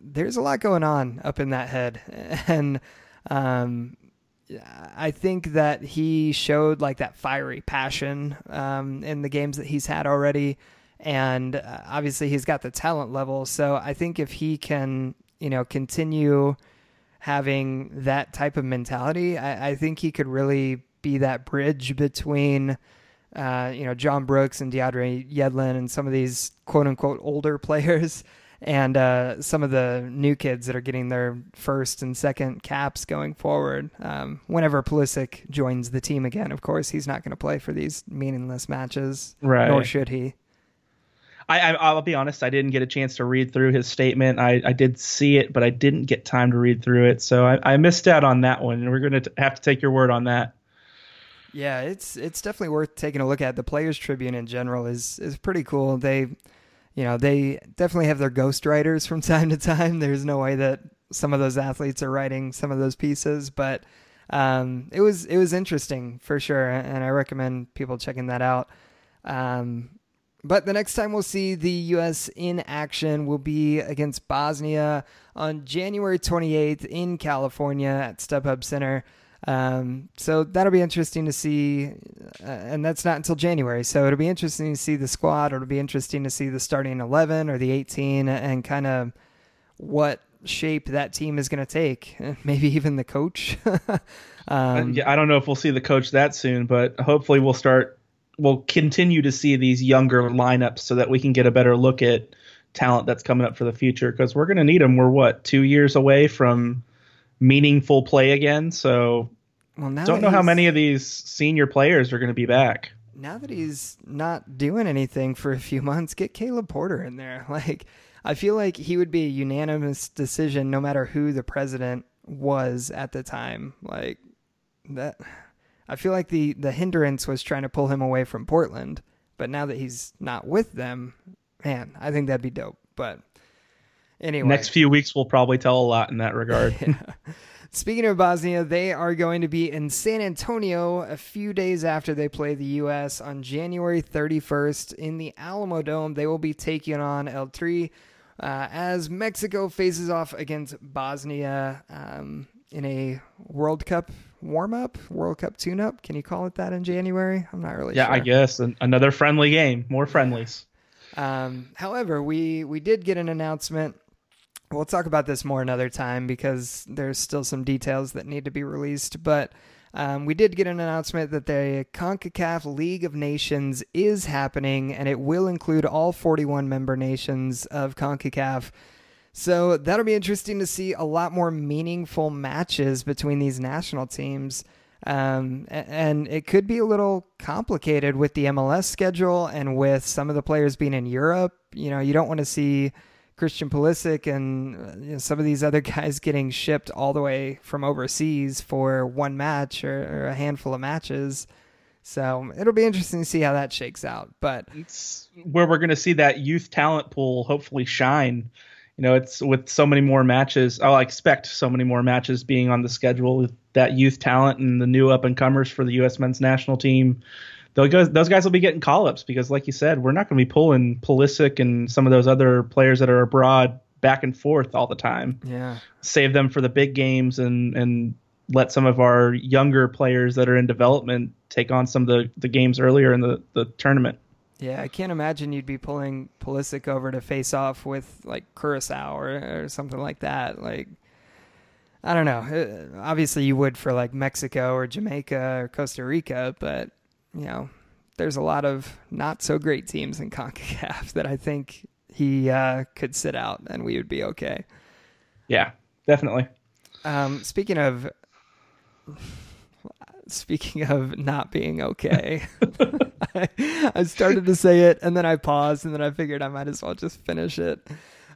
there's a lot going on up in that head, and um, I think that he showed like that fiery passion um, in the games that he's had already, and uh, obviously he's got the talent level. So I think if he can, you know, continue having that type of mentality, I, I think he could really be that bridge between uh, you know, John Brooks and DeAndre Yedlin and some of these quote unquote older players and uh, some of the new kids that are getting their first and second caps going forward. Um, whenever Pulisic joins the team again, of course, he's not going to play for these meaningless matches, right. nor should he. I, I, will be honest. I didn't get a chance to read through his statement. I, I did see it, but I didn't get time to read through it, so I, I missed out on that one. And we're going to have to take your word on that. Yeah, it's it's definitely worth taking a look at. The Players Tribune in general is is pretty cool. They, you know, they definitely have their ghostwriters from time to time. There's no way that some of those athletes are writing some of those pieces, but um, it was it was interesting for sure, and I recommend people checking that out. Um, but the next time we'll see the U.S. in action will be against Bosnia on January 28th in California at StubHub Center. Um, so that'll be interesting to see, uh, and that's not until January. So it'll be interesting to see the squad. or It'll be interesting to see the starting eleven or the eighteen, and kind of what shape that team is going to take. Maybe even the coach. um, yeah, I don't know if we'll see the coach that soon, but hopefully we'll start. We'll continue to see these younger lineups so that we can get a better look at talent that's coming up for the future because we're going to need them. We're what two years away from meaningful play again. So well, now don't know how many of these senior players are going to be back. Now that he's not doing anything for a few months, get Caleb Porter in there. Like, I feel like he would be a unanimous decision no matter who the president was at the time. Like that, I feel like the the hindrance was trying to pull him away from Portland. But now that he's not with them, man, I think that'd be dope. But anyway, next few weeks will probably tell a lot in that regard. yeah. Speaking of Bosnia, they are going to be in San Antonio a few days after they play the U.S. on January 31st in the Alamodome. They will be taking on El Tri uh, as Mexico faces off against Bosnia um, in a World Cup warm up, World Cup tune up. Can you call it that in January? I'm not really yeah, sure. I guess An- another friendly game, more friendlies. Um, however, we we did get an announcement. We'll talk about this more another time because there's still some details that need to be released. But um, we did get an announcement that the CONCACAF League of Nations is happening, and it will include all 41 member nations of CONCACAF. So that'll be interesting to see a lot more meaningful matches between these national teams. Um, and it could be a little complicated with the MLS schedule and with some of the players being in Europe. You know, you don't want to see Christian Pulisic and uh, you know, some of these other guys getting shipped all the way from overseas for one match or, or a handful of matches. So it'll be interesting to see how that shakes out. But It's where we're going to see that youth talent pool hopefully shine. You know, it's with so many more matches. I'll expect so many more matches being on the schedule with that youth talent and the new up and comers for the U.S. men's national team. Those guys, those guys will be getting call ups because, like you said, we're not going to be pulling Pulisic and some of those other players that are abroad back and forth all the time. yeah, Save them for the big games and and let some of our younger players that are in development take on some of the, the games earlier in the, the tournament. Yeah, I can't imagine you'd be pulling Pulisic over to face off with like Curacao or, or something like that. Like, I don't know. Uh, Obviously, you would for like Mexico or Jamaica or Costa Rica, but you know, there's a lot of not so great teams in CONCACAF that I think he uh, could sit out and we would be okay. Yeah, definitely. Um, speaking of speaking of not being okay, I, I started to say it and then I paused and then I figured I might as well just finish it.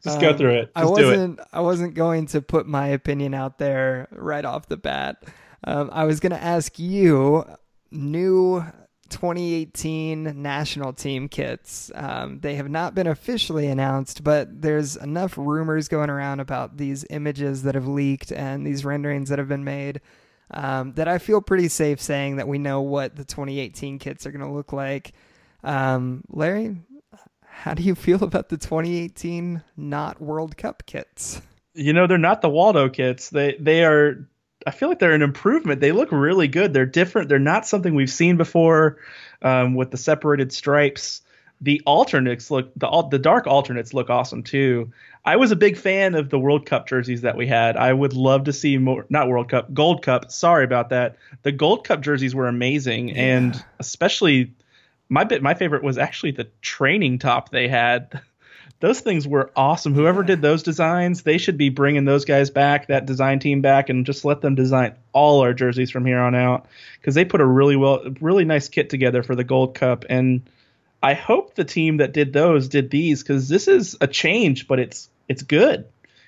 Just go Um, through it. I Just do it. wasn't. I wasn't going to put my opinion out there right off the bat. Um, I was going to ask you new 2018 national team kits. Um, they have not been officially announced, but there's enough rumors going around about these images that have leaked and these renderings that have been made um, that I feel pretty safe saying that we know what the 2018 kits are going to look like. Um, Larry, how do you feel about the 2018 not World Cup kits? You know, they're not the Waldo kits. They they are. I feel like they're an improvement. They look really good. They're different. They're not something we've seen before. Um, with the separated stripes, the alternates look the the dark alternates look awesome too. I was a big fan of the World Cup jerseys that we had. I would love to see more. Not World Cup, Gold Cup. Sorry about that. The Gold Cup jerseys were amazing, and especially my bit. My favorite was actually the training top they had. Those things were awesome. Whoever did those designs, they should be bringing those guys back, that design team back, and just let them design all our jerseys from here on out because they put a really well, really nice kit together for the Gold Cup. And I hope the team that did those did these because this is a change, but it's it's good.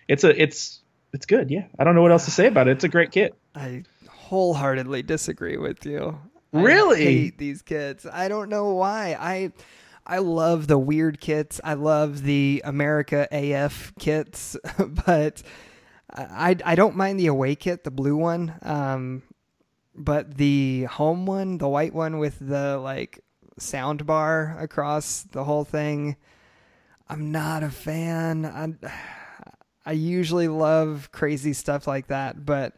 It's a it's it's good. Yeah, I don't know what else to say about it. It's a great kit. I wholeheartedly disagree with you. Really? I hate these kits. I don't know why. I I love the weird kits. I love the America AF kits, but I I don't mind the away kit, the blue one. Um, but the home one, the white one with the like sound bar across the whole thing, I'm not a fan. I I usually love crazy stuff like that, but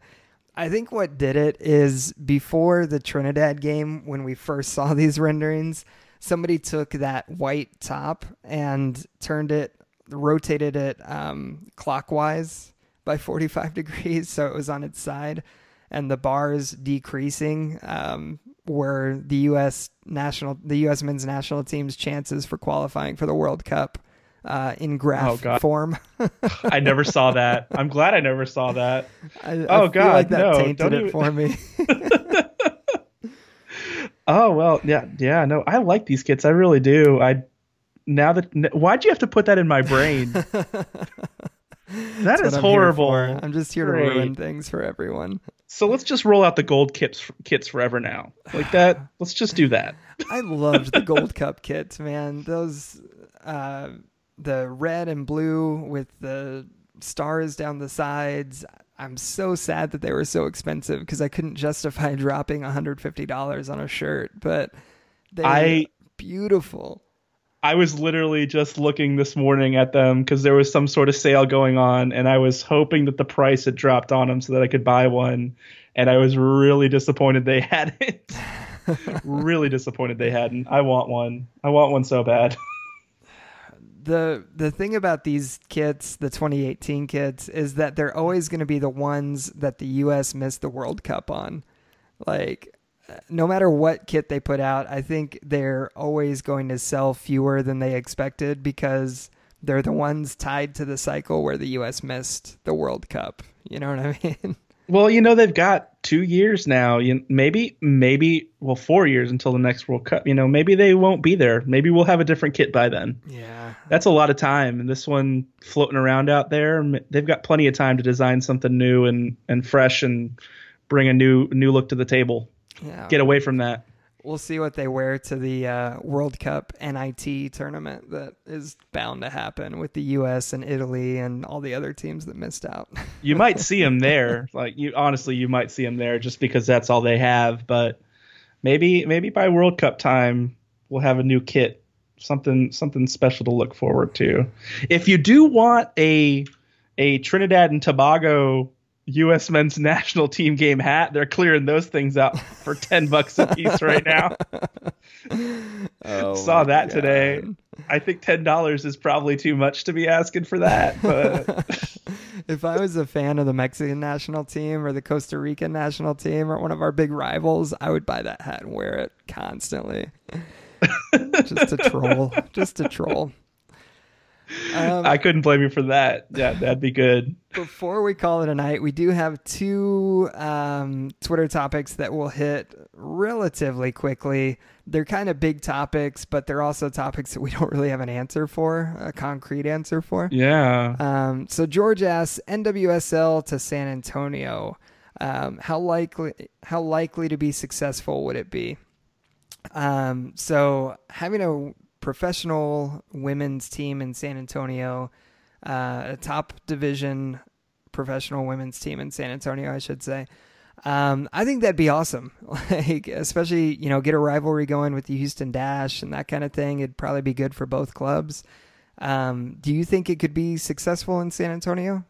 I think what did it is before the Trinidad game, when we first saw these renderings, somebody took that white top and turned it, rotated it um, clockwise by 45 degrees, so it was on its side, and the bars decreasing um, were the U.S. national, the U.S. men's national team's chances for qualifying for the World Cup uh, in Oh, graph God. form. I never saw that. I'm glad I never saw that. I, Oh, I feel God, like that no, tainted it even- for me. Oh well, yeah, yeah. No, I like these kits. I really do. I now that why'd you have to put that in my brain? that That's is what I'm horrible. I'm just here Great. to ruin things for everyone. So let's just roll out the gold kits kits forever now. Like that. let's just do that. I loved the Gold Cup kits, man. Those, uh, the red and blue with the stars down the sides. I'm so sad that they were so expensive because I couldn't justify dropping $150 on a shirt, but they I- beautiful. I was literally just looking this morning at them because there was some sort of sale going on, and I was hoping that the price had dropped on them so that I could buy one. And I was really disappointed they hadn't. really disappointed they hadn't. I want one. I want one so bad. The the thing about these kits, the 2018 kits, is that they're always going to be the ones that the U.S. missed the World Cup on. Like, no matter what kit they put out, I think they're always going to sell fewer than they expected because they're the ones tied to the cycle where the U.S. missed the World Cup. You know what I mean? Well, you know they've got two years now. You maybe maybe well four years until the next World Cup. You know maybe they won't be there. Maybe we'll have a different kit by then. Yeah, that's a lot of time. And this one floating around out there, they've got plenty of time to design something new and and fresh and bring a new new look to the table. Yeah, get away from that we'll see what they wear to the uh, World Cup NIT tournament that is bound to happen with the U.S. and Italy and all the other teams that missed out. you might see them there, like you honestly, you might see them there just because that's all they have. But maybe maybe by World Cup time we'll have a new kit, something something special to look forward to. If you do want a a Trinidad and Tobago U.S. men's national team game hat. They're clearing those things out for ten bucks a piece right now. oh Saw that God. today. I think ten dollars is probably too much to be asking for that. But if I was a fan of the Mexican national team or the Costa Rican national team or one of our big rivals, I would buy that hat and wear it constantly. just to troll. Just to troll. Um, I couldn't blame you for that. Yeah, that'd be good. Before we call it a night, we do have two um, Twitter topics that we'll hit relatively quickly. They're kind of big topics, but they're also topics that we don't really have an answer for, a concrete answer for. Yeah. Um, so George asks NWSL to San Antonio. Um, how likely how likely to be successful would it be? Um, so having a professional women's team in San Antonio, uh, a top division professional women's team in San Antonio, I should say. Um, I think that'd be awesome. Like, especially you know, get a rivalry going with the Houston Dash and that kind of thing. It'd probably be good for both clubs. Um, do you think it could be successful in San Antonio?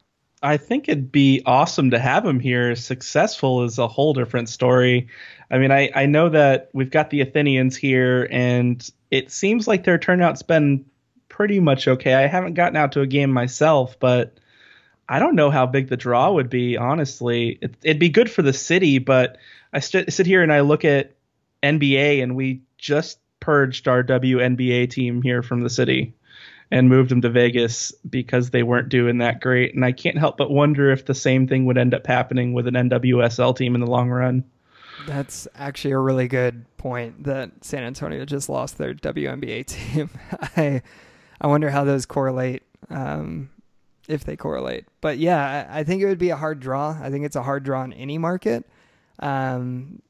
I think it'd be awesome to have him here. Successful is a whole different story. I mean, I, I know that we've got the Athenians here, and it seems like their turnout's been pretty much okay. I haven't gotten out to a game myself, but I don't know how big the draw would be, honestly. It, would be good for the city, but I st- sit here and I look at NBA, and we just purged our WNBA team here from the city and moved them to Vegas because they weren't doing that great. And I can't help but wonder if the same thing would end up happening with an NWSL team in the long run. That's actually a really good point that San Antonio just lost their WNBA team. I I wonder how those correlate, um, if they correlate. But yeah, I, I, think it would be a hard draw. I think it's a hard draw in any market. Um,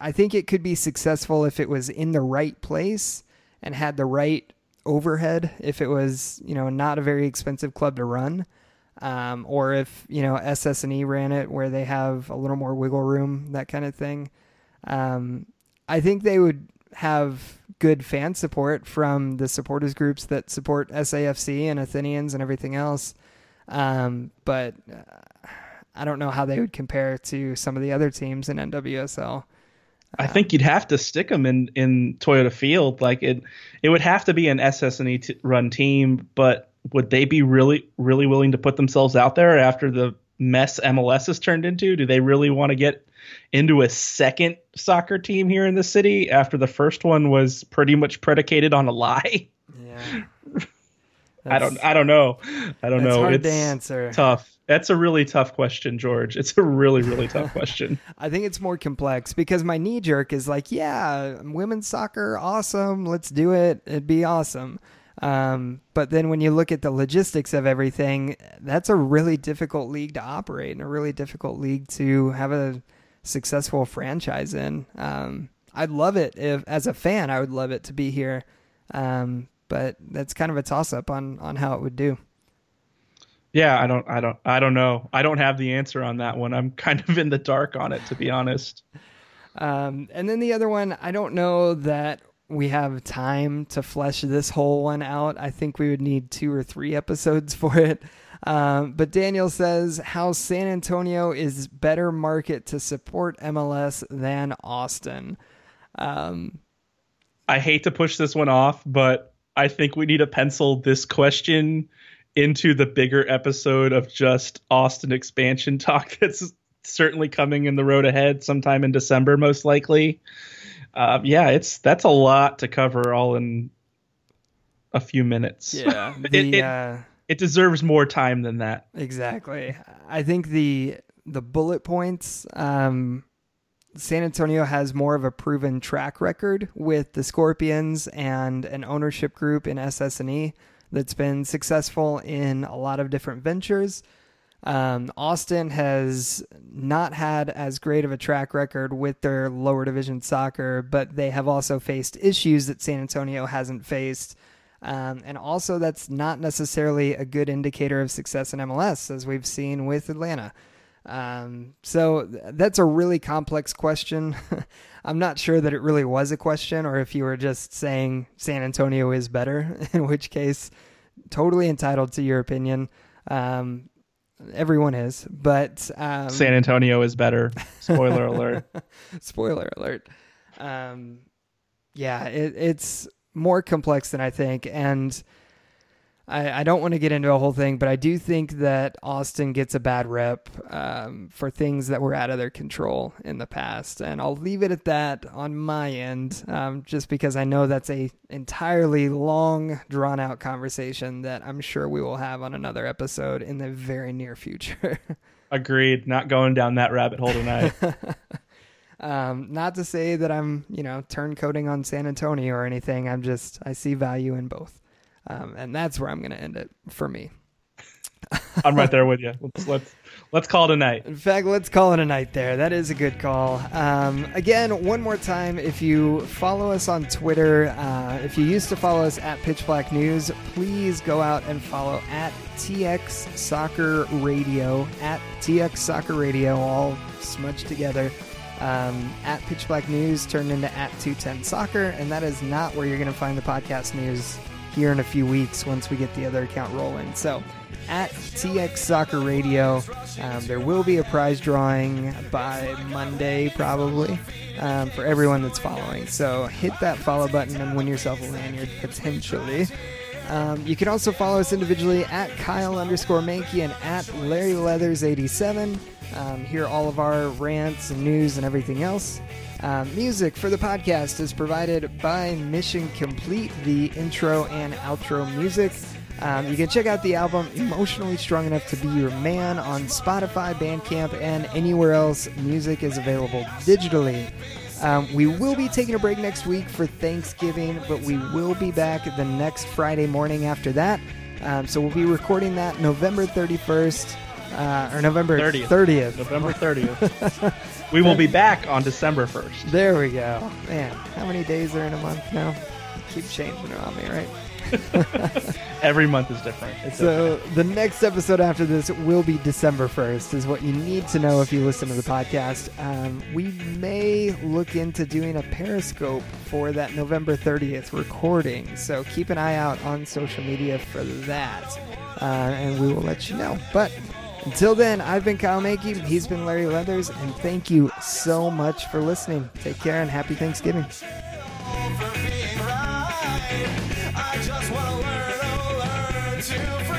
I think it could be successful if it was in the right place and had the right overhead. If it was, you know, not a very expensive club to run um, or if you know SS&E ran it where they have a little more wiggle room, that kind of thing. Um, I think they would have good fan support from the supporters groups that support SAFC and Athenians and everything else. Um, but uh, I don't know how they would compare to some of the other teams in NWSL. I think you'd have to stick them in in Toyota Field. Like it, it would have to be an SS&E t- run team, but would they be really really willing to put themselves out there after the mess MLS has turned into? Do they really want to get into a second soccer team here in the city after the first one was pretty much predicated on a lie? Yeah. I don't I don't know. I don't know. Hard it's to answer. Tough. That's a really tough question, George. It's a really, really tough question. I think it's more complex because my knee jerk is like, yeah, women's soccer, awesome. Let's do it. It'd be awesome. Um, but then when you look at the logistics of everything, that's a really difficult league to operate and a really difficult league to have a successful franchise in. Um, I'd love it if, as a fan, I would love it to be here. Um, but that's kind of a toss up on, on how it would do. Yeah, I don't, I don't, I don't know. I don't have the answer on that one. I'm kind of in the dark on it, to be honest. Um, and then the other one, I don't know that we have time to flesh this whole one out. I think we would need two or three episodes for it. Um, but Daniel says how San Antonio is better market to support MLS than Austin. Um, I hate to push this one off, but I think we need to pencil this question into the bigger episode of just Austin expansion talk that's certainly coming in the road ahead sometime in December, most likely. Uh, yeah, it's that's a lot to cover all in a few minutes. Yeah, the, it, it, uh, it deserves more time than that. Exactly. I think the the bullet points. Um, San Antonio has more of a proven track record with the Scorpions and an ownership group in SS&E that's been successful in a lot of different ventures. Um, Austin has not had as great of a track record with their lower division soccer, but they have also faced issues that San Antonio hasn't faced. Um, and also, that's not necessarily a good indicator of success in MLS, as we've seen with Atlanta. Um, so that's a really complex question. I'm not sure that it really was a question, or if you were just saying San Antonio is better, in which case, totally entitled to your opinion. Um, Everyone is, but um, San Antonio is better. Spoiler alert. Spoiler alert. Um, yeah, it, it's more complex than I think, and I, I don't want to get into a whole thing, but I do think that Austin gets a bad rep um, for things that were out of their control in the past, and I'll leave it at that on my end, um, just because I know that's a entirely long, drawn out conversation that I'm sure we will have on another episode in the very near future. Agreed. Not going down that rabbit hole tonight. Um, not to say that I'm, you know, turncoating on San Antonio or anything. I'm just I see value in both. Um, and that's where I'm going to end it for me. I'm right there with you. Let's let's let's call it a night. In fact, let's call it a night there. That is a good call. Um, again, one more time, if you follow us on Twitter, uh, if you used to follow us at Pitch Black News, please go out and follow at TX Soccer Radio at TX Soccer Radio, all smudged together. Um, at Pitch Black News turned into at 210 Soccer, and that is not where you're going to find the podcast news here in a few weeks once we get the other account rolling. So at TX Soccer Radio, um, there will be a prize drawing by Monday probably um, for everyone that's following. So hit that follow button and win yourself a lanyard potentially. Um, you can also follow us individually at Kyle underscore Mankey and at Larry Leathers 87. Um, hear all of our rants and news and everything else. Um, music for the podcast is provided by Mission Complete, the intro and outro music. Um, you can check out the album Emotionally Strong Enough to Be Your Man on Spotify, Bandcamp, and anywhere else music is available digitally. Um, we will be taking a break next week for Thanksgiving, but we will be back the next Friday morning after that. Um, so we'll be recording that November 31st uh, or November 30th. 30th. November 30th. we will be back on December 1st. There we go. Man, how many days are in a month now? Keep changing on me, right? Every month is different. It's so okay. the next episode after this will be December 1st, is what you need to know if you listen to the podcast. Um, we may look into doing a Periscope for that November 30th recording. So keep an eye out on social media for that. Uh, and we will let you know. But until then, I've been Kyle Mankey. He's been Larry Leathers. And thank you so much for listening. Take care and happy Thanksgiving. I just want to learn, oh, learn to.